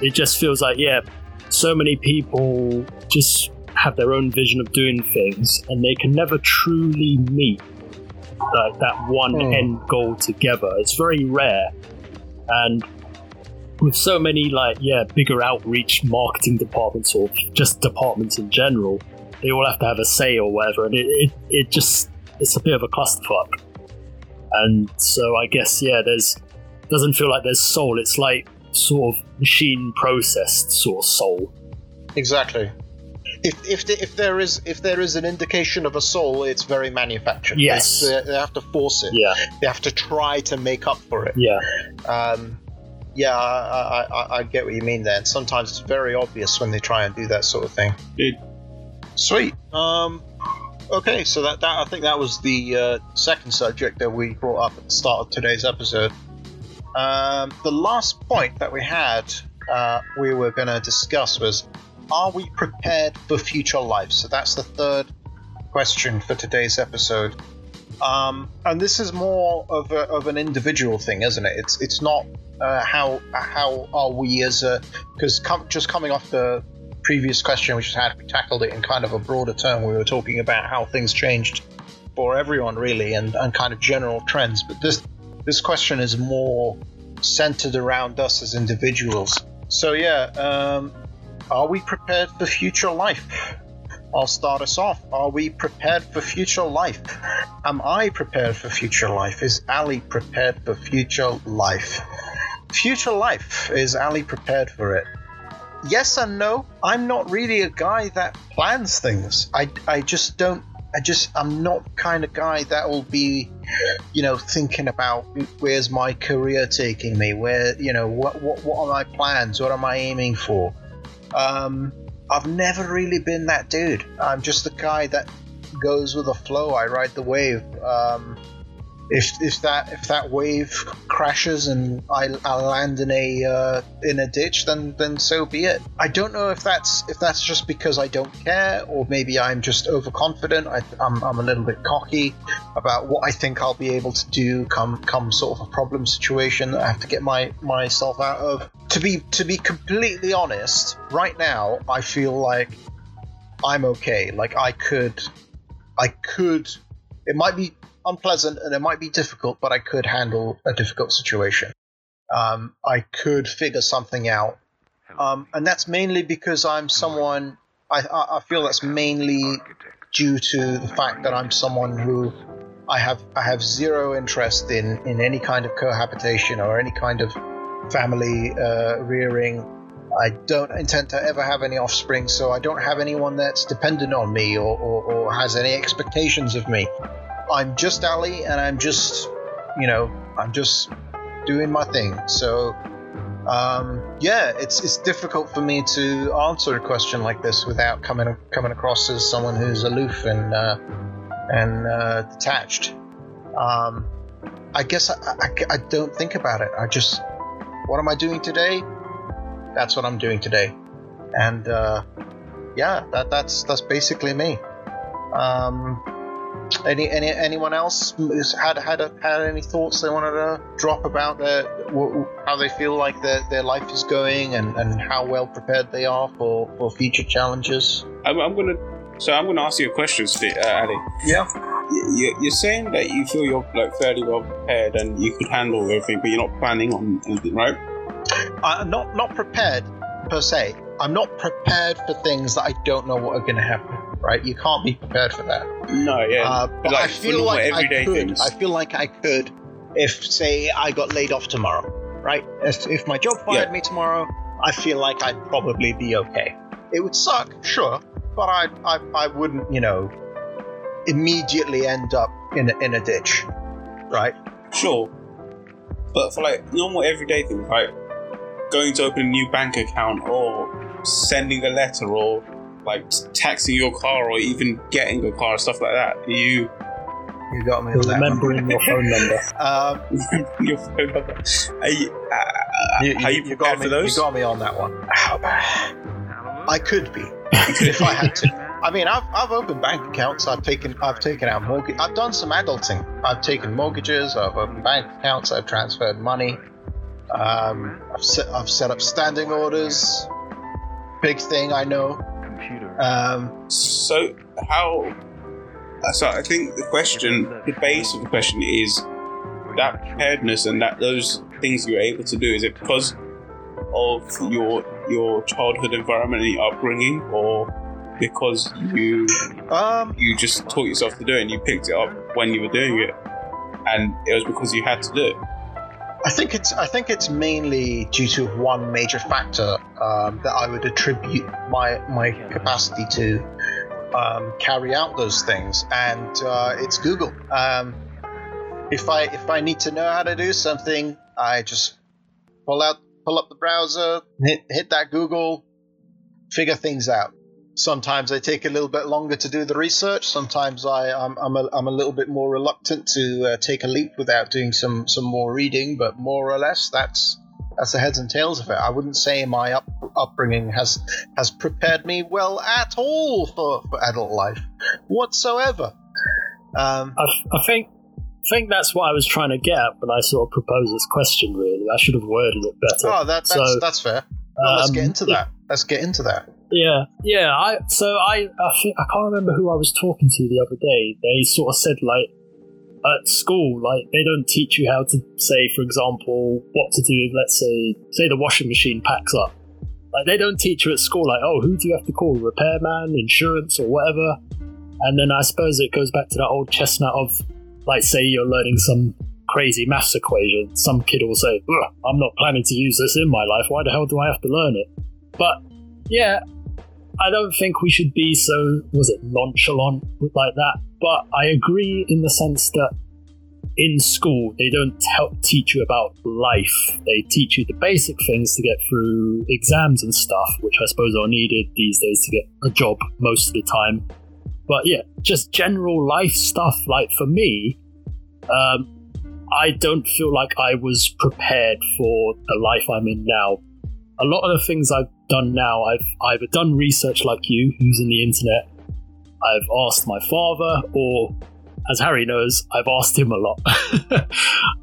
it just feels like yeah, so many people just have their own vision of doing things, and they can never truly meet like that one Hmm. end goal together. It's very rare, and with so many like yeah bigger outreach marketing departments or just departments in general they all have to have a say or whatever and it, it, it just it's a bit of a clusterfuck and so i guess yeah there's doesn't feel like there's soul it's like sort of machine processed sort of soul Exactly. If, if, the, if there is if there is an indication of a soul, it's very manufactured. Yes. They, they have to force it. yeah They have to try to make up for it. yeah Um, yeah, I, I, I, I get what you mean there. And sometimes it's very obvious when they try and do that sort of thing. Dude. Sweet. Um, okay, so that, that I think that was the uh, second subject that we brought up at the start of today's episode. Um, the last point that we had, uh, we were going to discuss was: Are we prepared for future life? So that's the third question for today's episode. Um, and this is more of, a, of an individual thing, isn't it? It's it's not uh, how how are we as a because com- just coming off the previous question, which had we tackled it in kind of a broader term, we were talking about how things changed for everyone really, and, and kind of general trends. But this this question is more centered around us as individuals. So yeah, um, are we prepared for future life? I'll start us off. Are we prepared for future life? Am I prepared for future life? Is Ali prepared for future life? Future life, is Ali prepared for it? Yes and no. I'm not really a guy that plans things. I, I just don't I just I'm not kind of guy that will be, you know, thinking about where's my career taking me, where you know what what what are my plans, what am I aiming for. Um, I've never really been that dude. I'm just the guy that goes with the flow. I ride the wave. Um, if if that if that wave crashes and I, I land in a uh, in a ditch, then then so be it. I don't know if that's if that's just because I don't care, or maybe I'm just overconfident. I, I'm I'm a little bit cocky about what I think I'll be able to do come come sort of a problem situation that I have to get my myself out of. To be to be completely honest, right now I feel like I'm okay. Like I could I could it might be unpleasant and it might be difficult, but I could handle a difficult situation. Um, I could figure something out. Um, and that's mainly because I'm someone, I, I feel that's mainly due to the fact that I'm someone who I have I have zero interest in, in any kind of cohabitation or any kind of family uh, rearing. I don't intend to ever have any offspring, so I don't have anyone that's dependent on me or, or, or has any expectations of me. I'm just Ali, and I'm just, you know, I'm just doing my thing. So, um, yeah, it's it's difficult for me to answer a question like this without coming coming across as someone who's aloof and uh, and uh, detached. Um, I guess I, I, I don't think about it. I just, what am I doing today? That's what I'm doing today, and uh, yeah, that that's that's basically me. Um, any, any anyone else had had had any thoughts they wanted to drop about their how they feel like their, their life is going and, and how well prepared they are for, for future challenges? I'm, I'm gonna so I'm gonna ask you a question, uh, Ali. Yeah. You're saying that you feel you're like fairly well prepared and you could handle everything, but you're not planning on anything, right? Uh, not not prepared per se. I'm not prepared for things that I don't know what are going to happen. Right? You can't be prepared for that. No, yeah. Uh, but like, I feel like I could. Things. I feel like I could if, say, I got laid off tomorrow. Right? If my job fired yeah. me tomorrow, I feel like I'd probably be okay. It would suck, sure, but I, I, I wouldn't, you know, immediately end up in a, in a ditch, right? Sure, but for like normal everyday things, like going to open a new bank account or sending a letter or like taxing your car or even getting a car, stuff like that. You you got me. Remembering your phone number. Um, your phone number. Are you, uh, you, you, you, you got me, You got me on that one. I could be if I had to. I mean, I've, I've opened bank accounts. I've taken I've taken out mortgage. I've done some adulting. I've taken mortgages. I've opened bank accounts. I've transferred money. Um, I've set I've set up standing orders big thing, I know. Computer. Um, so how? So I think the question, the base of the question is that preparedness and that those things you're able to do. Is it because of your your childhood environment and your upbringing, or because you um, you just taught yourself to do it and you picked it up when you were doing it, and it was because you had to do it? I think it's I think it's mainly due to one major factor um, that I would attribute my my capacity to um, carry out those things, and uh, it's Google. Um, if I if I need to know how to do something, I just pull out pull up the browser, hit hit that Google, figure things out. Sometimes I take a little bit longer to do the research. Sometimes I, I'm, I'm, a, I'm a little bit more reluctant to uh, take a leap without doing some, some more reading, but more or less that's that's the heads and tails of it. I wouldn't say my up, upbringing has has prepared me well at all for, for adult life whatsoever. Um, I, I think think that's what I was trying to get at when I sort of proposed this question. Really, I should have worded it better. oh, that, that's So, that's fair. Well, let's get um, into that. Let's get into that. Yeah, yeah. I so I I think I can't remember who I was talking to the other day. They sort of said like at school, like they don't teach you how to say, for example, what to do. Let's say say the washing machine packs up. Like they don't teach you at school, like oh, who do you have to call, repairman, insurance, or whatever. And then I suppose it goes back to that old chestnut of like say you're learning some crazy maths equation. Some kid will say, I'm not planning to use this in my life. Why the hell do I have to learn it? But yeah, I don't think we should be so was it nonchalant like that. But I agree in the sense that in school they don't help teach you about life. They teach you the basic things to get through exams and stuff, which I suppose are needed these days to get a job most of the time. But yeah, just general life stuff. Like for me, um, I don't feel like I was prepared for the life I'm in now. A lot of the things I've done now, I've either done research like you, using the internet, I've asked my father, or as Harry knows, I've asked him a lot.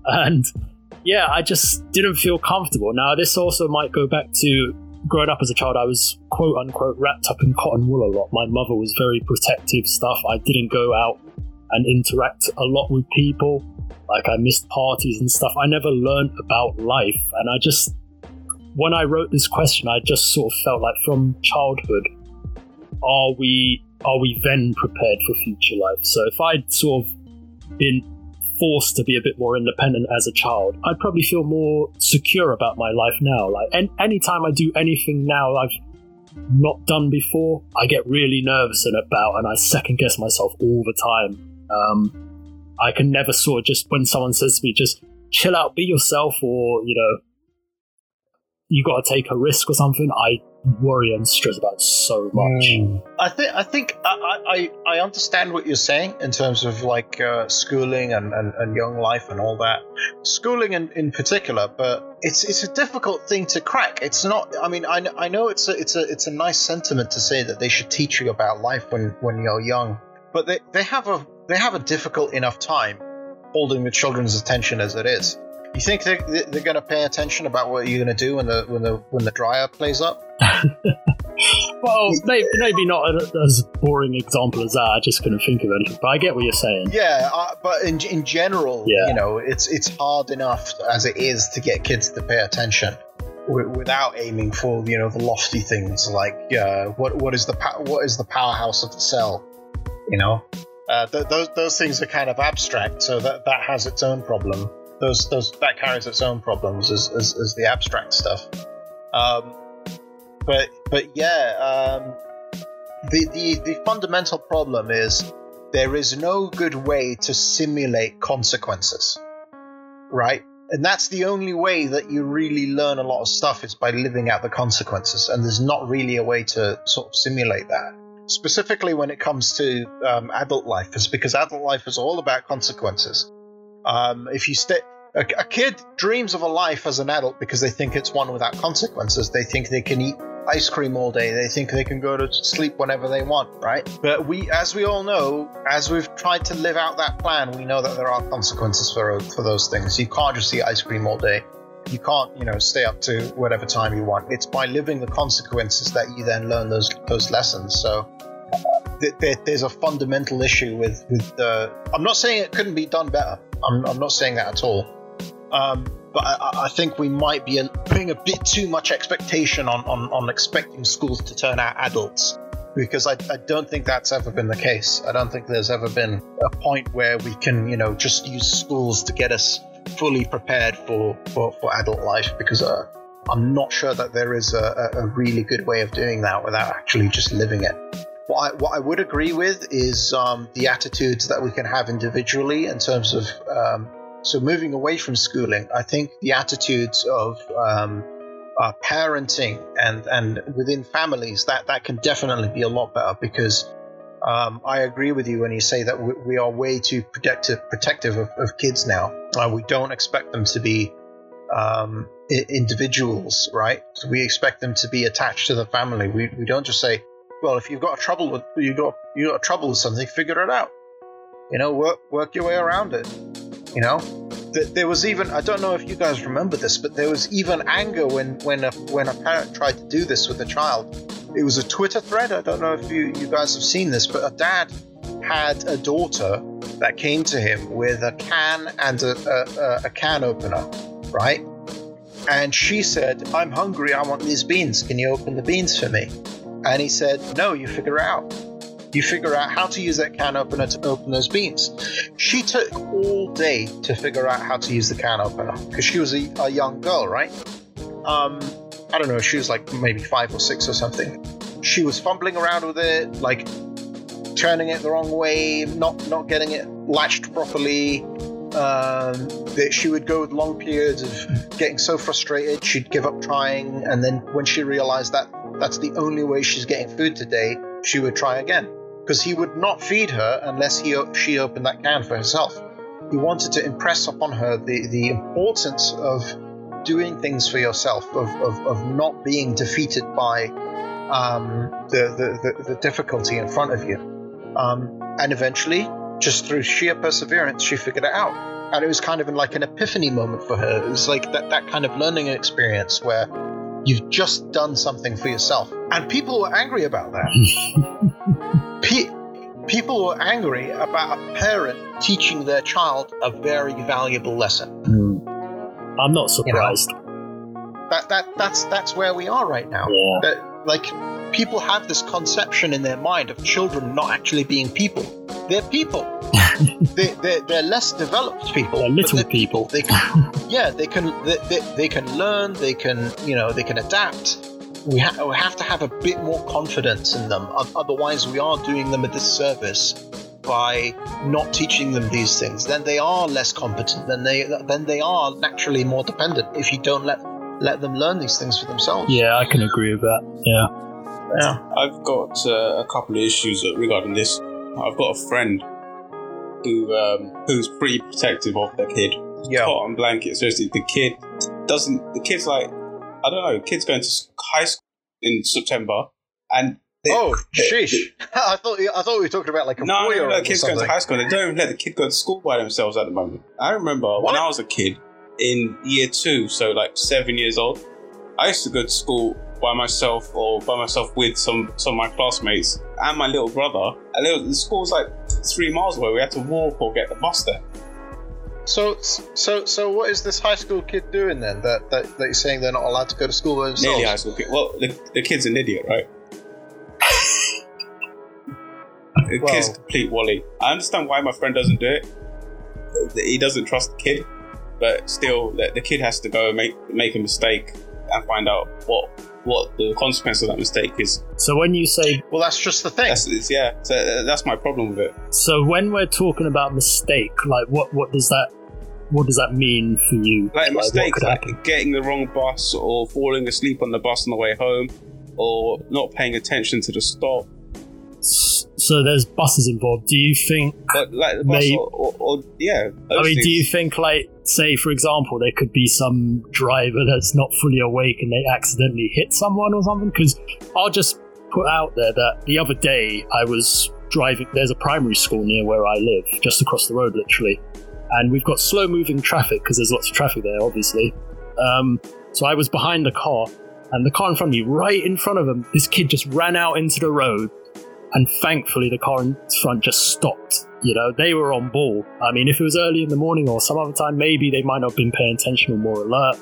and yeah, I just didn't feel comfortable. Now, this also might go back to growing up as a child, I was quote unquote wrapped up in cotton wool a lot. My mother was very protective stuff. I didn't go out and interact a lot with people. Like I missed parties and stuff. I never learned about life. And I just, when I wrote this question, I just sort of felt like from childhood, are we are we then prepared for future life? So if I'd sort of been forced to be a bit more independent as a child, I'd probably feel more secure about my life now. Like, and anytime I do anything now I've not done before, I get really nervous and about, and I second guess myself all the time. Um, I can never sort of just when someone says to me, just chill out, be yourself, or you know, you got to take a risk or something. I worry and stress about so much. I think I think I, I I understand what you're saying in terms of like uh, schooling and, and, and young life and all that. Schooling in, in particular, but it's it's a difficult thing to crack. It's not. I mean, I, I know it's a it's a it's a nice sentiment to say that they should teach you about life when when you're young, but they, they have a they have a difficult enough time holding the children's attention as it is. You think they, they're going to pay attention about what you're going to do when the when the when the dryer plays up? Well, maybe, maybe not as boring example as that. I just couldn't think of anything. But I get what you're saying. Yeah, uh, but in in general, Yeah. you know, it's it's hard enough as it is to get kids to pay attention w- without aiming for you know the lofty things like uh, what what is the pow- what is the powerhouse of the cell, you know. Uh, th- those those things are kind of abstract, so that that has its own problem. Those those that carries its own problems as as, as the abstract stuff. Um, but but yeah, um, the, the the fundamental problem is there is no good way to simulate consequences, right? And that's the only way that you really learn a lot of stuff is by living out the consequences. And there's not really a way to sort of simulate that. Specifically when it comes to um, adult life, is because adult life is all about consequences. Um, if you stay, a, a kid dreams of a life as an adult because they think it's one without consequences. They think they can eat ice cream all day. They think they can go to sleep whenever they want, right? But we, as we all know, as we've tried to live out that plan, we know that there are consequences for for those things. You can't just eat ice cream all day. You can't, you know, stay up to whatever time you want. It's by living the consequences that you then learn those those lessons. So th- th- there's a fundamental issue with with the. I'm not saying it couldn't be done better. I'm, I'm not saying that at all. Um, but I, I think we might be putting a bit too much expectation on, on, on expecting schools to turn out adults because I, I don't think that's ever been the case. I don't think there's ever been a point where we can, you know, just use schools to get us fully prepared for, for, for adult life because uh, I'm not sure that there is a, a a really good way of doing that without actually just living it. What I, what I would agree with is um, the attitudes that we can have individually in terms of um, so moving away from schooling. I think the attitudes of um, uh, parenting and and within families that that can definitely be a lot better because um, I agree with you when you say that we, we are way too protective protective of, of kids now. Uh, we don't expect them to be um, I- individuals, right? So we expect them to be attached to the family. We, we don't just say, well, if you've got a trouble with you got you got trouble with something, figure it out. You know, work work your way around it. You know, there was even I don't know if you guys remember this, but there was even anger when when a when a parent tried to do this with a child. It was a Twitter thread. I don't know if you you guys have seen this, but a dad had a daughter that came to him with a can and a, a, a can opener, right? And she said, I'm hungry, I want these beans. Can you open the beans for me? And he said, No, you figure out. You figure out how to use that can opener to open those beans. She took all day to figure out how to use the can opener because she was a, a young girl, right? Um, I don't know, she was like maybe five or six or something. She was fumbling around with it, like turning it the wrong way, not not getting it latched properly. Um, that she would go with long periods of getting so frustrated she'd give up trying, and then when she realized that that's the only way she's getting food today, she would try again. Because he would not feed her unless he she opened that can for herself. He wanted to impress upon her the, the importance of doing things for yourself, of, of, of not being defeated by um, the, the, the, difficulty in front of you. Um, and eventually, just through sheer perseverance, she figured it out. And it was kind of like an epiphany moment for her. It was like that, that kind of learning experience where you've just done something for yourself. And people were angry about that. Pe- people were angry about a parent teaching their child a very valuable lesson. Hmm. I'm not surprised. That, that that's that's where we are right now. Yeah. That, like people have this conception in their mind of children not actually being people. They're people. they, they're, they're less developed people. They're little people. They can, yeah, they can they, they, they can learn. They can you know they can adapt. We, ha- we have to have a bit more confidence in them. Otherwise, we are doing them a disservice by not teaching them these things. Then they are less competent. Then they then they are naturally more dependent. If you don't let let them learn these things for themselves. Yeah, I can agree with that. Yeah. Yeah. I've got uh, a couple of issues regarding this. I've got a friend who um, who's pretty protective of the kid. Yeah. Cotton blanket. Seriously, the kid doesn't. The kid's like, I don't know. Kid's going to high school in September, and they, Oh, sheesh! I thought I thought we were talking about like a no, boy no, or no, kids going to high school. They don't even let the kid go to school by themselves at the moment. I remember What? when I was a kid in year two, so like seven years old. I used to go to school by myself or by myself with some some of my classmates and my little brother. And it was, the school was like three miles away. We had to walk or get the bus there. So, so, so, what is this high school kid doing then? That that, that you're saying they're not allowed to go to school by themselves? Nearly high school kid. Well, the, the kid's an idiot, right? the Well- kid's complete wally. I understand why my friend doesn't do it. He doesn't trust the kid, but still, the, the kid has to go and make make a mistake and find out what what the consequence of that mistake is. So when you say Well, that's just the thing. That's yeah. So uh, that's my problem with it. so when we're talking about mistake, like what what does that what does that mean for you? Like what mistakes, could like getting the wrong bus or falling asleep on the bus on the way home, or not paying attention to the stop. So there's buses involved. Do you think? But like the bus They- or, or, or yeah. I mean, do you think, like, say, for example, there could be some driver that's not fully awake and they accidentally hit someone or something? Because I'll just put out there that the other day I was driving. There's a primary school near where I live, just across the road, literally, and we've got slow-moving traffic because there's lots of traffic there, obviously. Um, so I was behind the car, and the car in front of me, right in front of him, this kid just ran out into the road and thankfully the car in front just stopped. You know, they were on ball. I mean, if it was early in the morning or some other time, maybe they might not have been paying attention or more alert.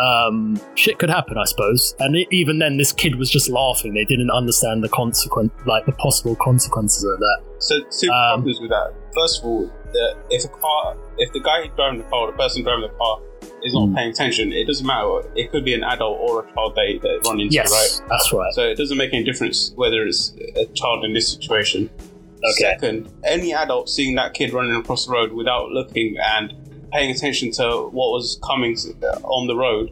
Um, shit could happen, I suppose. And e even then, this kid was just laughing. They didn't understand the consequence, like the possible consequences of that. So two Um, problems with that. First of all, the, if a car, if the guy driving the car, or the person driving the car, is not Mm. paying attention, it doesn't matter. It could be an adult or a child they, they run into, Yes, right? that's right. So it doesn't make any difference whether it's a child in this situation. Okay. Second, any adult seeing that kid running across the road without looking and paying attention to what was coming on the road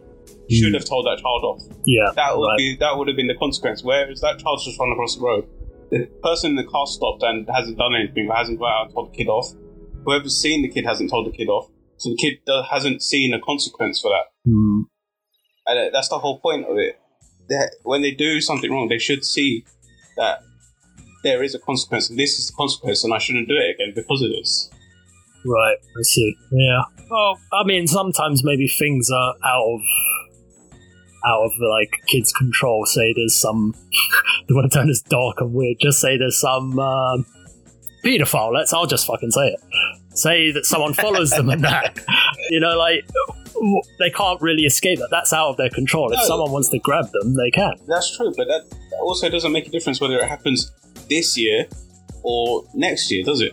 should have told that child off. Yeah, That would right. be that would have been the consequence. Whereas that child's just run across the road. The person in the car stopped and hasn't done anything, hasn't got out and told the kid off. Whoever's seen the kid hasn't told the kid off. So the kid hasn't seen a consequence for that. Hmm. And uh, that's the whole point of it. That when they do something wrong, they should see that there is a consequence, and this is the consequence, and I shouldn't do it again because of this. Right, I see. Yeah. Well, I mean, sometimes maybe things are out of out of like kids' control. Say there's some. want to turn this dark and weird. Just say there's some um, pedophile. Let's. I'll just fucking say it. Say that someone follows them and that. You know, like they can't really escape that. That's out of their control. If someone wants to grab them, they can. That's true, but that that also doesn't make a difference whether it happens this year or next year, does it?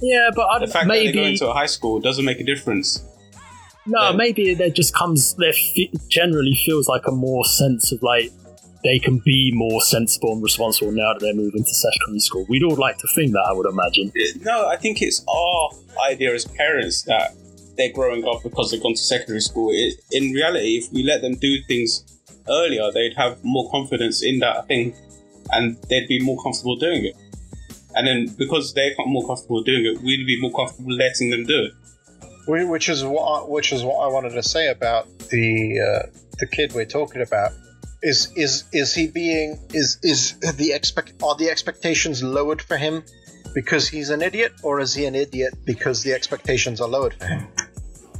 Yeah, but The I, fact that they go maybe into a high school doesn't make a difference. no, maybe there just comes. There fe- generally feels like a more sense of like they can be more sensible and responsible now that they're moving to secondary school. We'd all like to think that, I would imagine. No, I think it's our idea as parents that they're growing up because they've gone to secondary school. It, in reality, if we let them do things earlier, they'd have more confidence in that thing and they'd be more comfortable doing it. And then because they're more comfortable doing it, we'd be more comfortable letting them do it. Whi- which is what I, which is what I wanted to say about the uh, the kid we're talking about. Is is is he being is is the expect are the expectations lowered for him because he's an idiot, or is he an idiot because the expectations are lowered for him?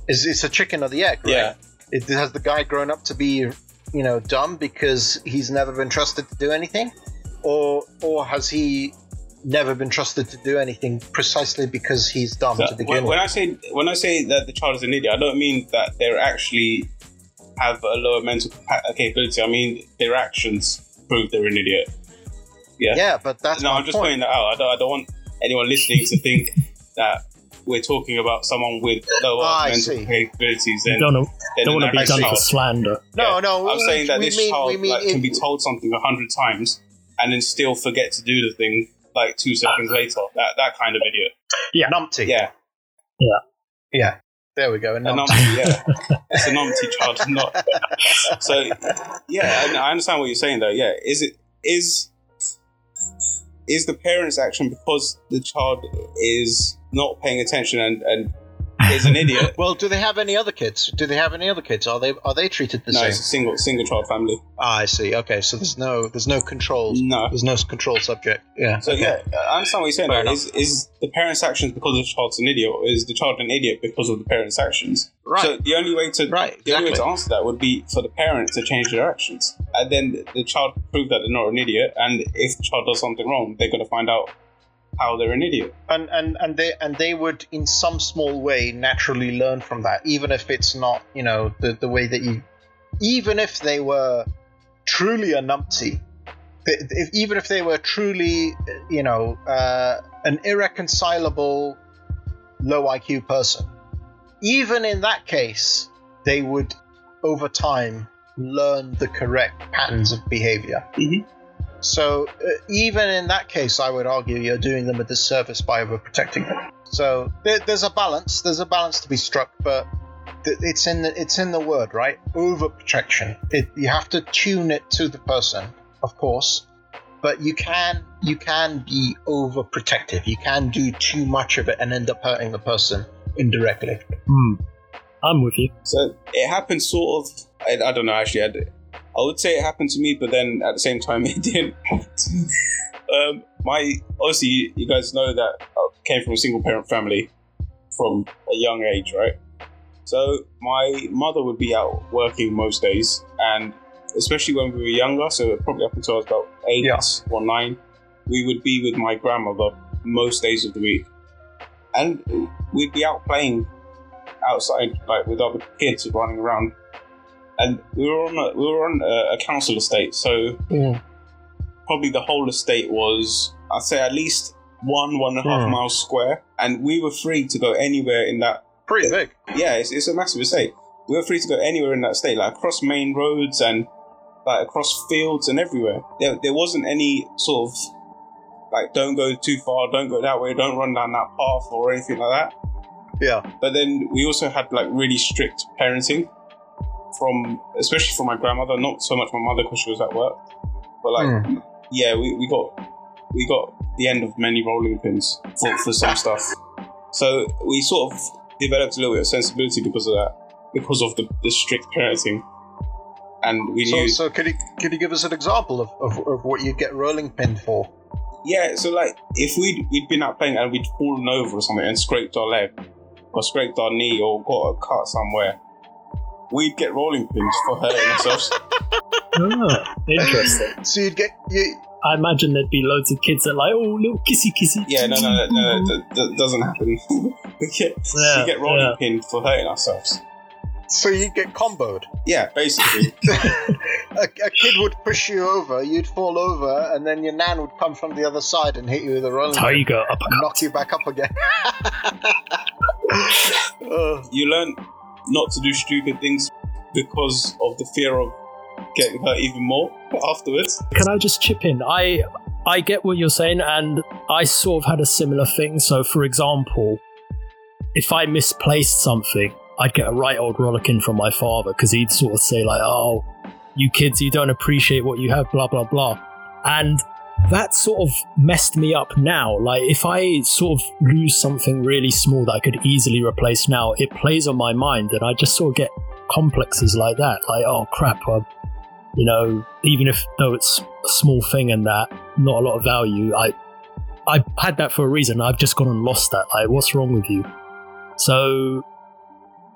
Is it's a chicken or the egg? Right? Yeah. It, has the guy grown up to be you know dumb because he's never been trusted to do anything, or or has he never been trusted to do anything precisely because he's dumb So to begin when, with? when I say when I say that the child is an idiot, I don't mean that they're actually have a lower mental capa- capability. I mean their actions prove they're an idiot. Yeah. yeah, but that's no, my I'm just point. pointing that out. I don't, I don't want anyone listening to think that we're talking about someone with lower Ah, mental see. capabilities You don't, than don't want to be average done for slander. No, Yeah. no. I'm saying that this mean, child mean like, it- can be told something a hundred times and then still forget to do the thing like two seconds later. That that kind of idiot. Yeah. Numpty. Yeah. Yeah, yeah. There we go. A a numpty. numpty. Yeah, it's a numpty child. Not so. Yeah, I, I understand what you're saying though. Yeah, is it is is the parent's action because the child is not paying attention and and is an idiot? Well, do they have any other kids? Do they have any other kids? Are they are they treated the no, same? it's a single single child family. Ah, I see. Okay, so there's no there's no controls. No. There's no control subject. Yeah. So okay. yeah, I understand what you're saying. Fair though. Is is the parent's actions because the child's an idiot, or is the child an idiot because of the parent's actions? Right. So the only way to Right, the only way to answer that would be for the parent to change their actions, and then the child prove that they're not an idiot. And if the child does something wrong, they're going to find out how they're an idiot. and and and they and they would in some small way naturally learn from that even if it's not you know the the way that you even if they were truly a numpty if, even if they were truly you know uh, an irreconcilable low IQ person even in that case they would over time learn the correct patterns of behavior Mhm. So uh, even in that case, I would argue you're doing them a disservice by overprotecting them. So there, there's a balance. There's a balance to be struck, but th- it's in the it's in the word, right? Overprotection. It, you have to tune it to the person, of course, but you can you can be overprotective. You can do too much of it and end up hurting the person indirectly. Hmm. I'm with you. So it happens sort of. I, I don't know. Actually, I, d- I would say it happened to me, but then at the same time, it didn't. happen to me. um, my obviously, you, you guys know that I came from a single parent family from a young age, right? So my mother would be out working most days, and especially when we were younger, so probably up until I was about eight Yeah. or nine, we would be with my grandmother most days of the week, and we'd be out playing outside, like with other kids running around. And we were on a, we were on a, a council estate, so probably the whole estate was, I'd say, at least one one and a half Hmm. miles square, and we were free to go anywhere in that. Pretty big. Yeah, it's, it's a massive estate. We were free to go anywhere in that estate, like across main roads and like across fields and everywhere. There, there wasn't any sort of like don't go too far, don't go that way, don't run down that path or anything like that. Yeah. But then we also had like really strict parenting from, especially from my grandmother. Not so much my mother because she was at work, but like, hmm. yeah, we, we got we got the end of many rolling pins for, for some stuff. So we sort of developed a little bit of sensibility because of that, because of the, the strict parenting, and we So, knew. so could you could you give us an example of, of, of what you get rolling pinned for? Yeah, so like if we'd we'd been out playing and we'd fallen over or something and scraped our leg or scraped our knee or got a cut somewhere, we'd get rolling pins for hurting ourselves. Ah, interesting. So you'd get you. I imagine there'd be loads of kids that are like, oh, little kissy kissy. Yeah, no, no, no, no, that, that doesn't happen. we get, Yeah, we get rolling yeah. pinned for hurting ourselves. So you'd get comboed. Yeah, basically. A, a kid would push you over, you'd fall over, and then your nan would come from the other side and hit you with a rolling pin Tiger and knock you back up again. Uh, you learn not to do stupid things because of the fear of getting hurt even more afterwards. Can I just chip in? I I get what you're saying, and I sort of had a similar thing. So, for example, if I misplaced something, I'd get a right old rollicking from my father because he'd sort of say like, "Oh, you kids, you don't appreciate what you have," blah blah blah, and that sort of messed me up now. Like, if I sort of lose something really small that I could easily replace now, it plays on my mind, and I just sort of get complexes like that. Like, oh crap, you know, even if though it's a small thing and that, not a lot of value, I I had that for a reason. I've just gone and lost that. Like, what's wrong with you? So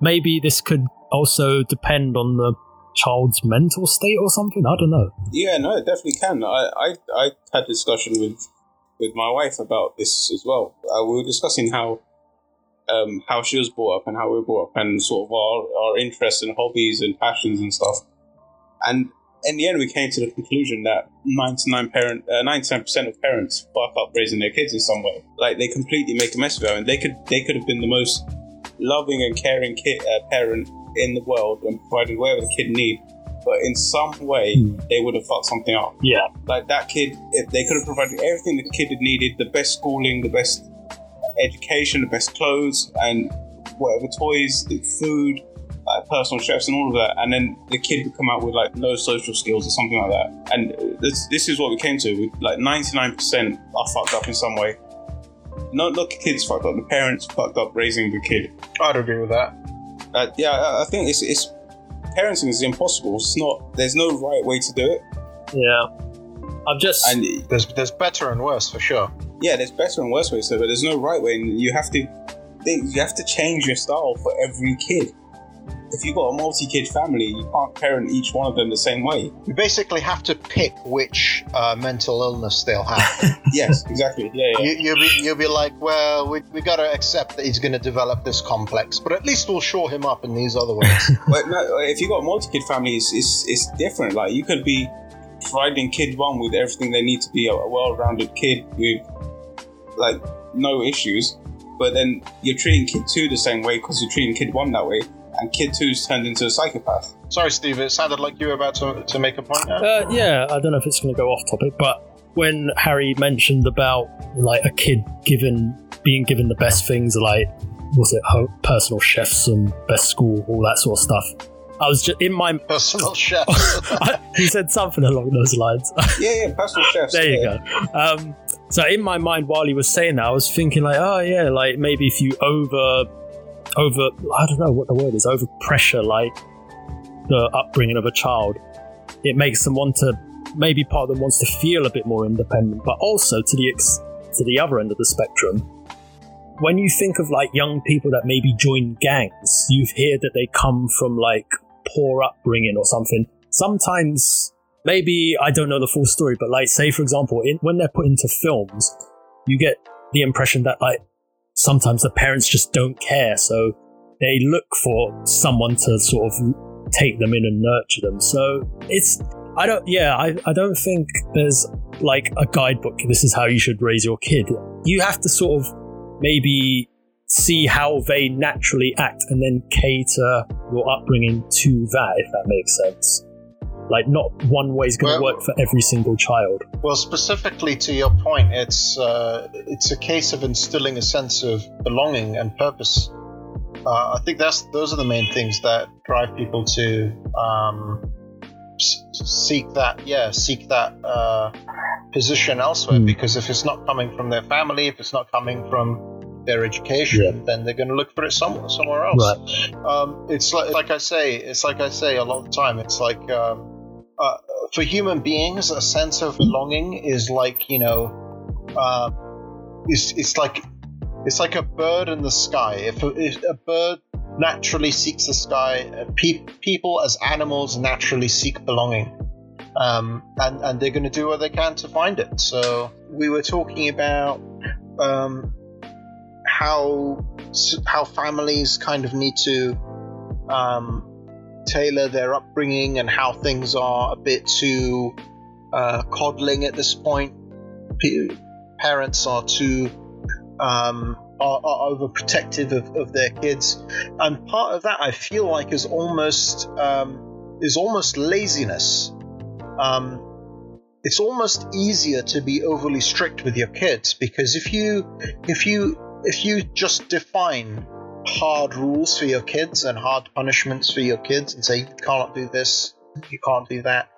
maybe this could also depend on the child's mental state or something. I don't know. Yeah, no, it definitely can. I, I, I had a discussion with with my wife about this as well. Uh, we were discussing how um, how she was brought up and how we were brought up and sort of our, our interests and hobbies and passions and stuff. And in the end, we came to the conclusion that 99 parent, uh, 99% of parents fuck up raising their kids in some way. Like they completely make a mess of it, and they could they could have been the most loving and caring kid, uh, parent in the world and provided whatever the kid need. But in some way, Hmm. they would have fucked something up. Yeah, Like that kid, if they could have provided everything the kid had needed, the best schooling, the best education, the best clothes, and whatever toys, the food, like personal chefs and all of that, and then the kid would come out with like no social skills or something like that. And this, this is what we came to. We, like 99% are fucked up in some way. Not not the kids fucked up, the parents fucked up raising the kid. I'd agree with that. Uh, yeah, I, I think it's, it's parenting is impossible. It's not. There's no right way to do it, yeah. I've just and There's there's better and worse for sure. yeah, there's better and worse ways to do it, but there's no right way, and you have to think you have to change your style for every kid. If you've got a multi-kid family, you can't parent each one of them the same way. You basically have to pick which uh, mental illness they'll have. Yes, exactly. Yeah, yeah. you, you'll, be, you'll be like, well, we, we got to accept that he's going to develop this complex, but at least we'll shore him up in these other ways. But no, if you've got a multi-kid family, it's, it's, it's different. Like you could be providing kid one with everything they need to be a, a well-rounded kid with like no issues, but then you're treating kid two the same way because you're treating kid one that way, and kid two's turned into a psychopath. Sorry, Steve, it sounded like you were about to, to make a point now. Uh, yeah, I don't know if it's going to go off topic, but when Harry mentioned about like a kid given being given the best things, like was it ho- personal chefs and best school, all that sort of stuff. I was just in my. Personal chef. he said something along those lines. Yeah, yeah, personal chefs. there you yeah. go. Um, so in my mind, while he was saying that, I was thinking like, oh yeah, like maybe if you over, over, I don't know what the word is, over pressure, like the upbringing of a child, it makes them want to. Maybe part of them wants to feel a bit more independent, but also to the ex, to the other end of the spectrum. When you think of like young people that maybe join gangs, you've heard that they come from like poor upbringing or something. Sometimes maybe I don't know the full story, but like say for example, in, when they're put into films, you get the impression that like sometimes the parents just don't care, so they look for someone to sort of take them in and nurture them. So it's I don't yeah I, I don't think there's like a guidebook. This is how you should raise your kid. You have to sort of maybe see how they naturally act and then cater your upbringing to that if that makes sense like not one way is going to Well- work for every single child Well, specifically to your point, it's uh, it's a case of instilling a sense of belonging and purpose. Uh, I think that's those are the main things that drive people to um, seek that, yeah, seek that uh, position elsewhere. Hmm. Because if it's not coming from their family, if it's not coming from their education, then they're going to look for it somewhere somewhere else. right um, it's like, like I say, it's like I say a lot of the time. It's like um, uh, for human beings, a sense of belonging is like you know uh, it's, it's like it's like a bird in the sky. If a, if a bird naturally seeks the sky, uh, pe- people as animals naturally seek belonging. Um, and, and they're going to do what they can to find it. So we were talking about um, how how families kind of need to um, tailor their upbringing and how things are a bit too uh, coddling at this point. P- parents are too um, are, are overprotective of, of their kids, and part of that I feel like is almost um, is almost laziness. Um, it's almost easier to be overly strict with your kids because if you if you if you just define hard rules for your kids and hard punishments for your kids and say you can't do this, you can't do that,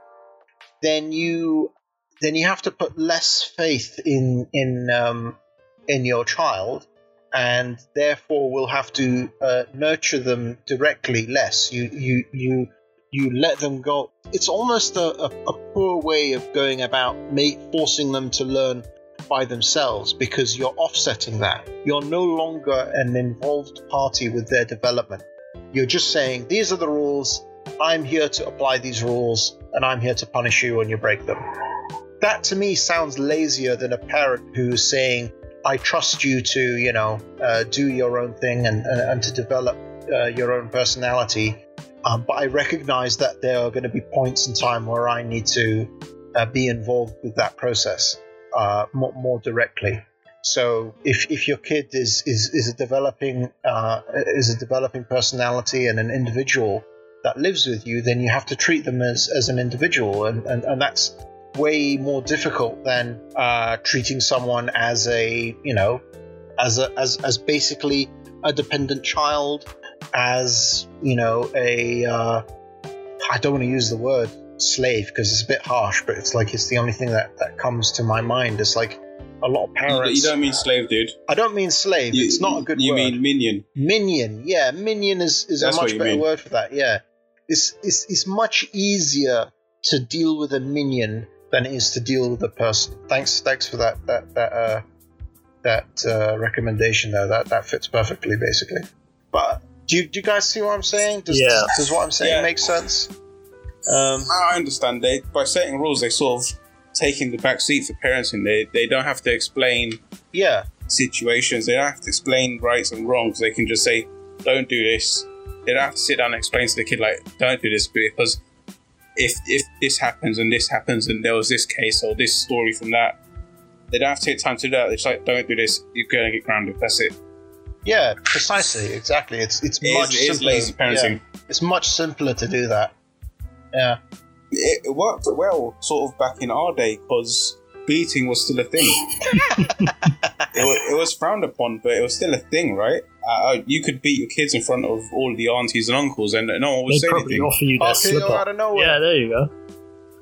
then you then you have to put less faith in in um, in your child, and therefore will have to uh, nurture them directly less. You you you you let them go. It's almost a, a, a poor way of going about ma- forcing them to learn by themselves because you're offsetting that. You're no longer an involved party with their development. You're just saying, these are the rules, I'm here to apply these rules, and I'm here to punish you when you break them. That to me sounds lazier than a parent who's saying, I trust you to, you know, uh, do your own thing and, and, and to develop uh, your own personality. Um, but I recognize that there are going to be points in time where I need to uh, be involved with that process uh, more, more directly. So if, if your kid is, is, is a developing uh, is a developing personality and an individual that lives with you, then you have to treat them as, as an individual, and, and, and that's way more difficult than uh, treating someone as a you know as a as, as basically a dependent child, as you know a uh, I don't want to use the word slave because it's a bit harsh, but it's like it's the only thing that that comes to my mind. It's like a lot of You, parents. you don't mean slave, dude. I don't mean slave. You- it's not a good You word. You mean minion? minion. Yeah, minion is, is a That's what much better mean. word for that. Yeah, it's, it's it's much easier to deal with a minion than it is to deal with a person. Thanks, thanks for that that that uh, that uh, recommendation there. That that fits perfectly, basically. But do you, do you guys see what I'm saying? Does, Yeah. does what I'm saying Yeah. make sense? Um, I understand. They by setting rules, they sort of taking the back seat for parenting. They they don't have to explain yeah, situations. They don't have to explain rights and wrongs. They can just say, "Don't do this." They don't have to sit down and explain to the kid like, "Don't do this," because if if this happens and this happens and there was this case or this story from that, they don't have to take time to do that. It's like, "Don't do this. You're gonna get grounded." That's it. yeah, precisely, exactly. It's it's It much is, it is simpler. lazy parenting. Yeah, it's much simpler to do that. Yeah, It, it worked well, sort of back in our day, because beating was still a thing. it, was, it was frowned upon, but it was still a thing, right? Uh, you could beat your kids in front of all the aunties and uncles, and no one would They'd say probably anything. offer you their Okay, slipper. out of nowhere. Yeah, there you go.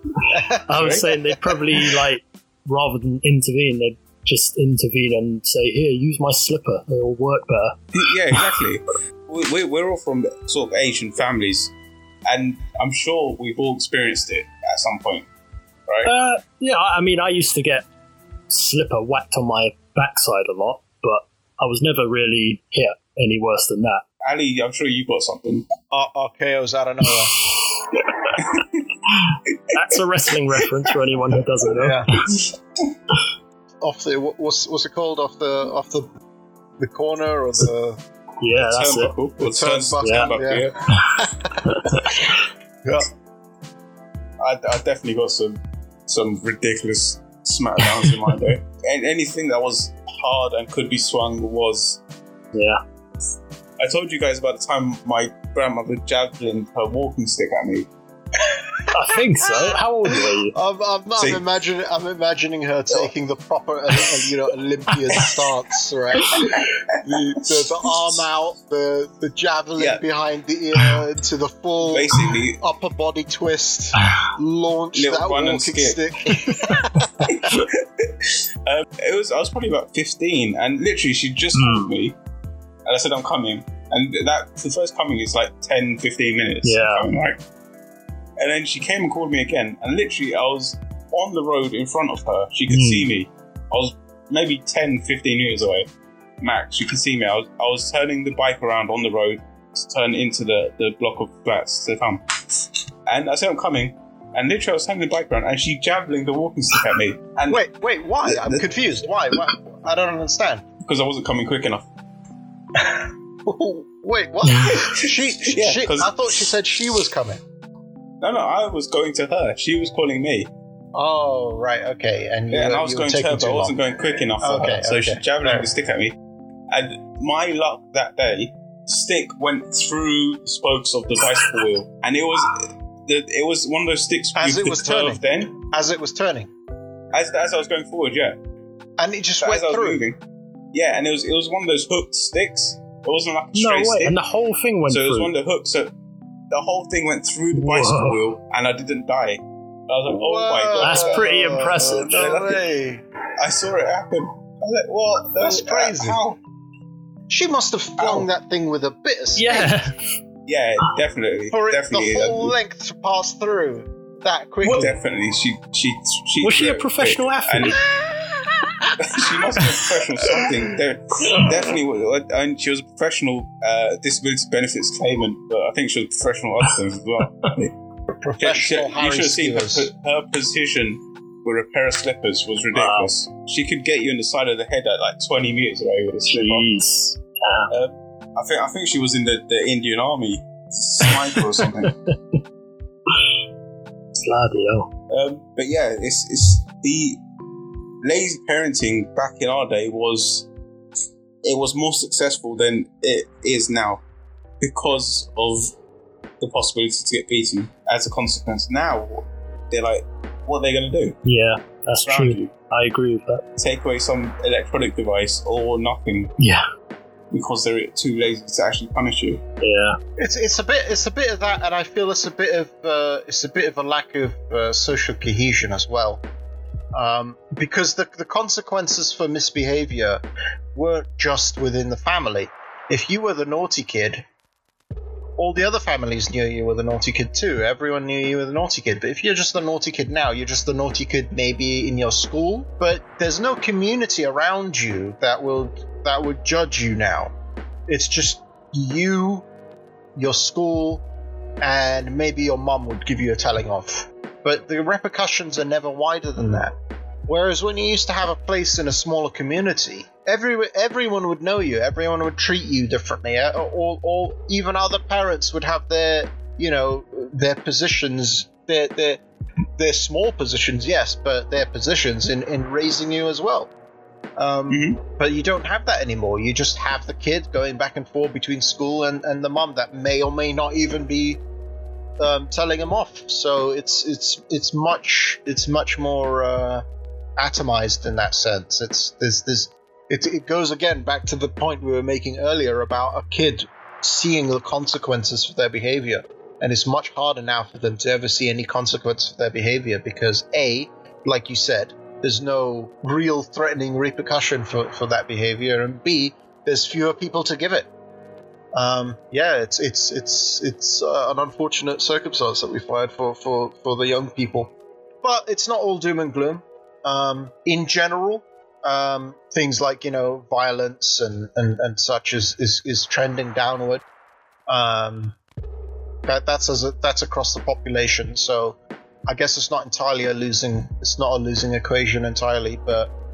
I was saying they'd probably like rather than intervene, they'd just intervene and say, "Here, use my slipper. It'll work better." yeah, exactly. we, we, we're all from sort of Asian families, and I'm sure we've all experienced it at some point, right? Uh, yeah, I I mean, I used to get slipper whacked on my backside a lot, but I was never really hit any worse than that. Ali, I'm sure you've got something. R- RKO's out of nowhere. That's a wrestling reference for anyone who doesn't know. Yeah. off the what- what's what's it called? Off the off the the corner or the Yeah, that's it. Or The turn- turnbuckle, turnbuckle, yeah. yeah. yeah. I, I definitely got some some ridiculous smackdowns in my day. And anything that was hard and could be swung was. Yeah. I told you guys about the time my grandmother javelin her walking stick at me. I think so. How old were you? I'm, I'm, I'm imagining I'm imagining her taking the proper uh, you know Olympian stance, right? The, the, the arm out, the the javelin Yeah. behind the ear to the full Basically, upper body twist, launch that run and walking stick. um, it was I was probably about fifteen, and literally she just called me, and I said I'm coming, and that the first coming is like 10, 15 minutes. Yeah. I'm like, and then she came and called me again, and literally I was on the road in front of her. She could Hmm. see me. I was maybe 10, 15 meters away, max. You can see me. I was, I was turning the bike around on the road to turn into the, the block of flats to come. And I said I'm coming. And literally, I was turning the bike around, and she javelin the walking stick at me. And Wait, wait, why? I'm The- confused. Why? why? I don't understand. because I wasn't coming quick enough. Wait, what? she, she, Yeah, she 'cause- I thought she said she was coming. No, no, I was going to her. She was calling me. Oh, right, okay. And you, Yeah, and I was were going to her, but I wasn't going quick enough for Okay, her. So she okay. javelin Right. the stick at me. And my luck that day, stick went through the spokes of the bicycle wheel. And it was it was one of those sticks As you it was turning. then. As it was turning. As, as I was going forward, yeah. And it just So went as I was through. moving. Yeah, and it was it was one of those hooked sticks. It wasn't like a straight No straight way. stick. And the whole thing went so it was one of the hooks. So the whole thing went through the bicycle Whoa. wheel, and I didn't die. I was like, oh my god, That's pretty impressive. No way. I saw it happen. I was like, what? That's Uh, crazy. How? She must have flung Ow. that thing with a bit of speed yeah. Yeah, definitely, for it definitely, the whole uh, length to pass through that quickly. definitely. She, she, she. Was she a professional athlete? She must be a professional something. There, definitely, was- and she was a professional uh, disability benefits claimant. But I think she was a professional other things as well. Professional you Harry should have seen her, her position with a pair of slippers was ridiculous. She could get you in the side of the head at like 20 meters away with a slipper. Jeez. I think I think she was in the, the Indian army, sniper or something. Bloody hell. Um, but yeah, it's it's the lazy parenting back in our day was it was more successful than it is now because of the possibility to get beaten as a consequence. Now they're like, what are they going to do? Yeah, that's Surround true. you, I agree with that. take away some electronic device or nothing Yeah. because they're too lazy to actually punish you. Yeah. It's it's a bit it's a bit of that, and I feel it's a bit of uh, it's a bit of a lack of uh, social cohesion as well, um, because the the consequences for misbehavior weren't just within the family. If you were the naughty kid, all the other families knew you were the naughty kid too. Everyone knew you were the naughty kid. But if you're just the naughty kid now, you're just the naughty kid maybe in your school, but there's no community around you that will that would judge you now. It's just you, your school, and maybe your mum would give you a telling off. But the repercussions are never wider than that. Whereas when you used to have a place in a smaller community, every, everyone would know you, everyone would treat you differently, uh, or, or even other parents would have their, you know, their positions, their, their, their small positions, yes, but their positions in, in raising you as well. Um, Mhm. But you don't have that anymore. You just have the kid going back and forth between school and, and the mum that may or may not even be um, telling him off. So it's it's it's much it's much more uh, atomized in that sense. It's there's there's it, it goes again back to the point we were making earlier about a kid seeing the consequences for their behavior. And it's much harder now for them to ever see any consequence for their behavior because A, like you said, there's no real threatening repercussion for, for that behavior, and B, there's fewer people to give it. Um, yeah, it's it's it's it's uh, an unfortunate circumstance that we find for, for, for the young people, but it's not all doom and gloom. Um, in general, um, things like you know violence and, and, and such is, is, is trending downward. Um, that that's as a, that's across the population, so I guess it's not entirely a losing it's not a losing equation entirely, but, but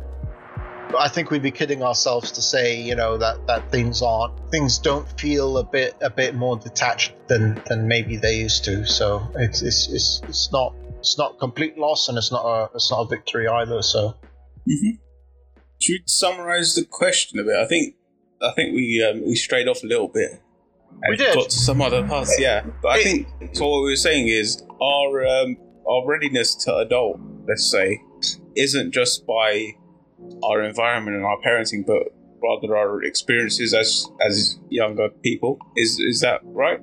I think we'd be kidding ourselves to say you know that, that things aren't things don't feel a bit a bit more detached than, than maybe they used to. So it's it's, it's it's not it's not complete loss and it's not a it's not a victory either. So Should we summarize the question a bit? I think I think we um, we strayed off a little bit. We did. Got to some other parts, yeah. But I think so. What we were saying is our um, our readiness to adult, let's say, isn't just by our environment and our parenting, but rather our experiences as as younger people. Is is that right?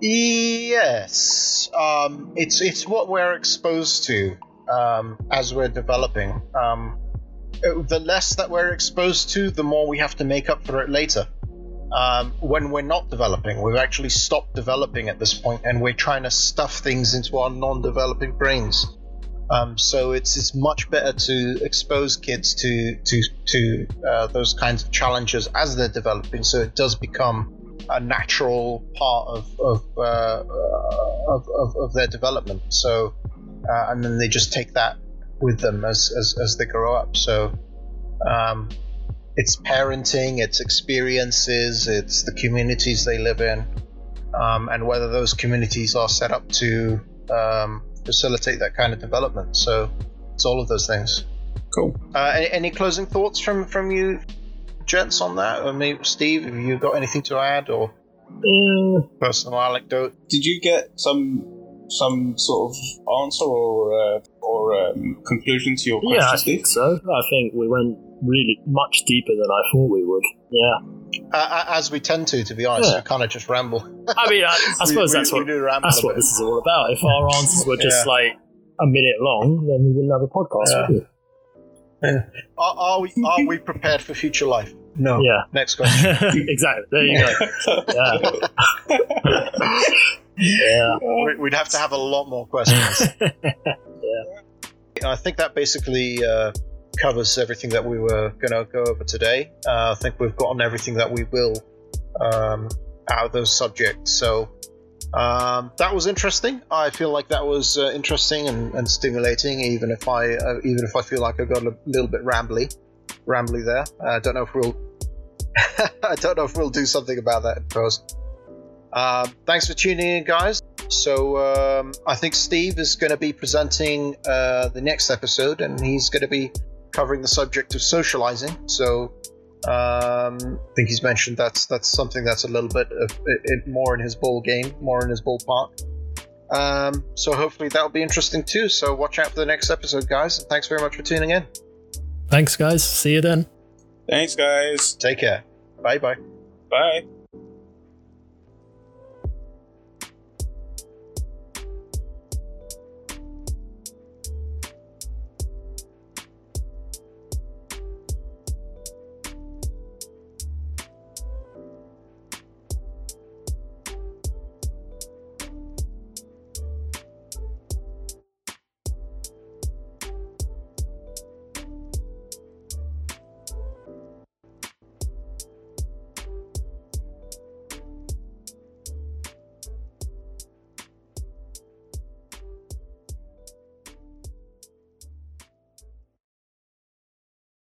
Yes, um, it's it's what we're exposed to um, as we're developing. Um, the less that we're exposed to, the more we have to make up for it later. Um, when we're not developing, we've actually stopped developing at this point, and we're trying to stuff things into our non-developing brains. Um, so it's it's much better to expose kids to to to uh, those kinds of challenges as they're developing, so it does become a natural part of of, uh, uh of, of, of their development. So uh, and then they just take that with them as as, as they grow up. So um, it's parenting, it's experiences, it's the communities they live in, um, and whether those communities are set up to um, facilitate that kind of development. So it's all of those things. Cool. Uh, any, any, closing thoughts from from you, gents, on that? Or maybe Steve, have you got anything to add or mm. personal anecdote? Did you get some some sort of answer or uh, or um, conclusion to your question? Yeah, I think so. I think we went really much deeper than I thought we would. Yeah. Uh, as we tend to, to be honest, yeah. we kind of just ramble. I mean, I, I suppose we, that's we, what that's what this is all about. If our answers were just yeah. like a minute long, then we wouldn't have a podcast. Yeah. Yeah. Are, are, we are we prepared for future life? No. Yeah. Next question. exactly. There you go. Yeah. yeah. We'd have to have a lot more questions. yeah. I think that basically uh, covers everything that we were going to go over today. Uh, I think we've gotten everything that we will um, out of those subjects. So um, that was interesting. I feel like that was uh, interesting and, and, stimulating, even if I uh, even if I feel like I got a little bit rambly, rambly there. I don't know if we'll I don't know if we'll do something about that in post. Um, thanks for tuning in, guys. So um, I think Steve is going to be presenting uh, the next episode, and he's going to be covering the subject of socializing. So um, I think he's mentioned that's that's something that's a little bit of, it, it, more in his ball game, more in his ballpark. Um, so hopefully that'll be interesting too. So watch out for the next episode, guys. And thanks very much for tuning in. Thanks, guys. See you then. Thanks, guys. Take care. Bye bye. Bye.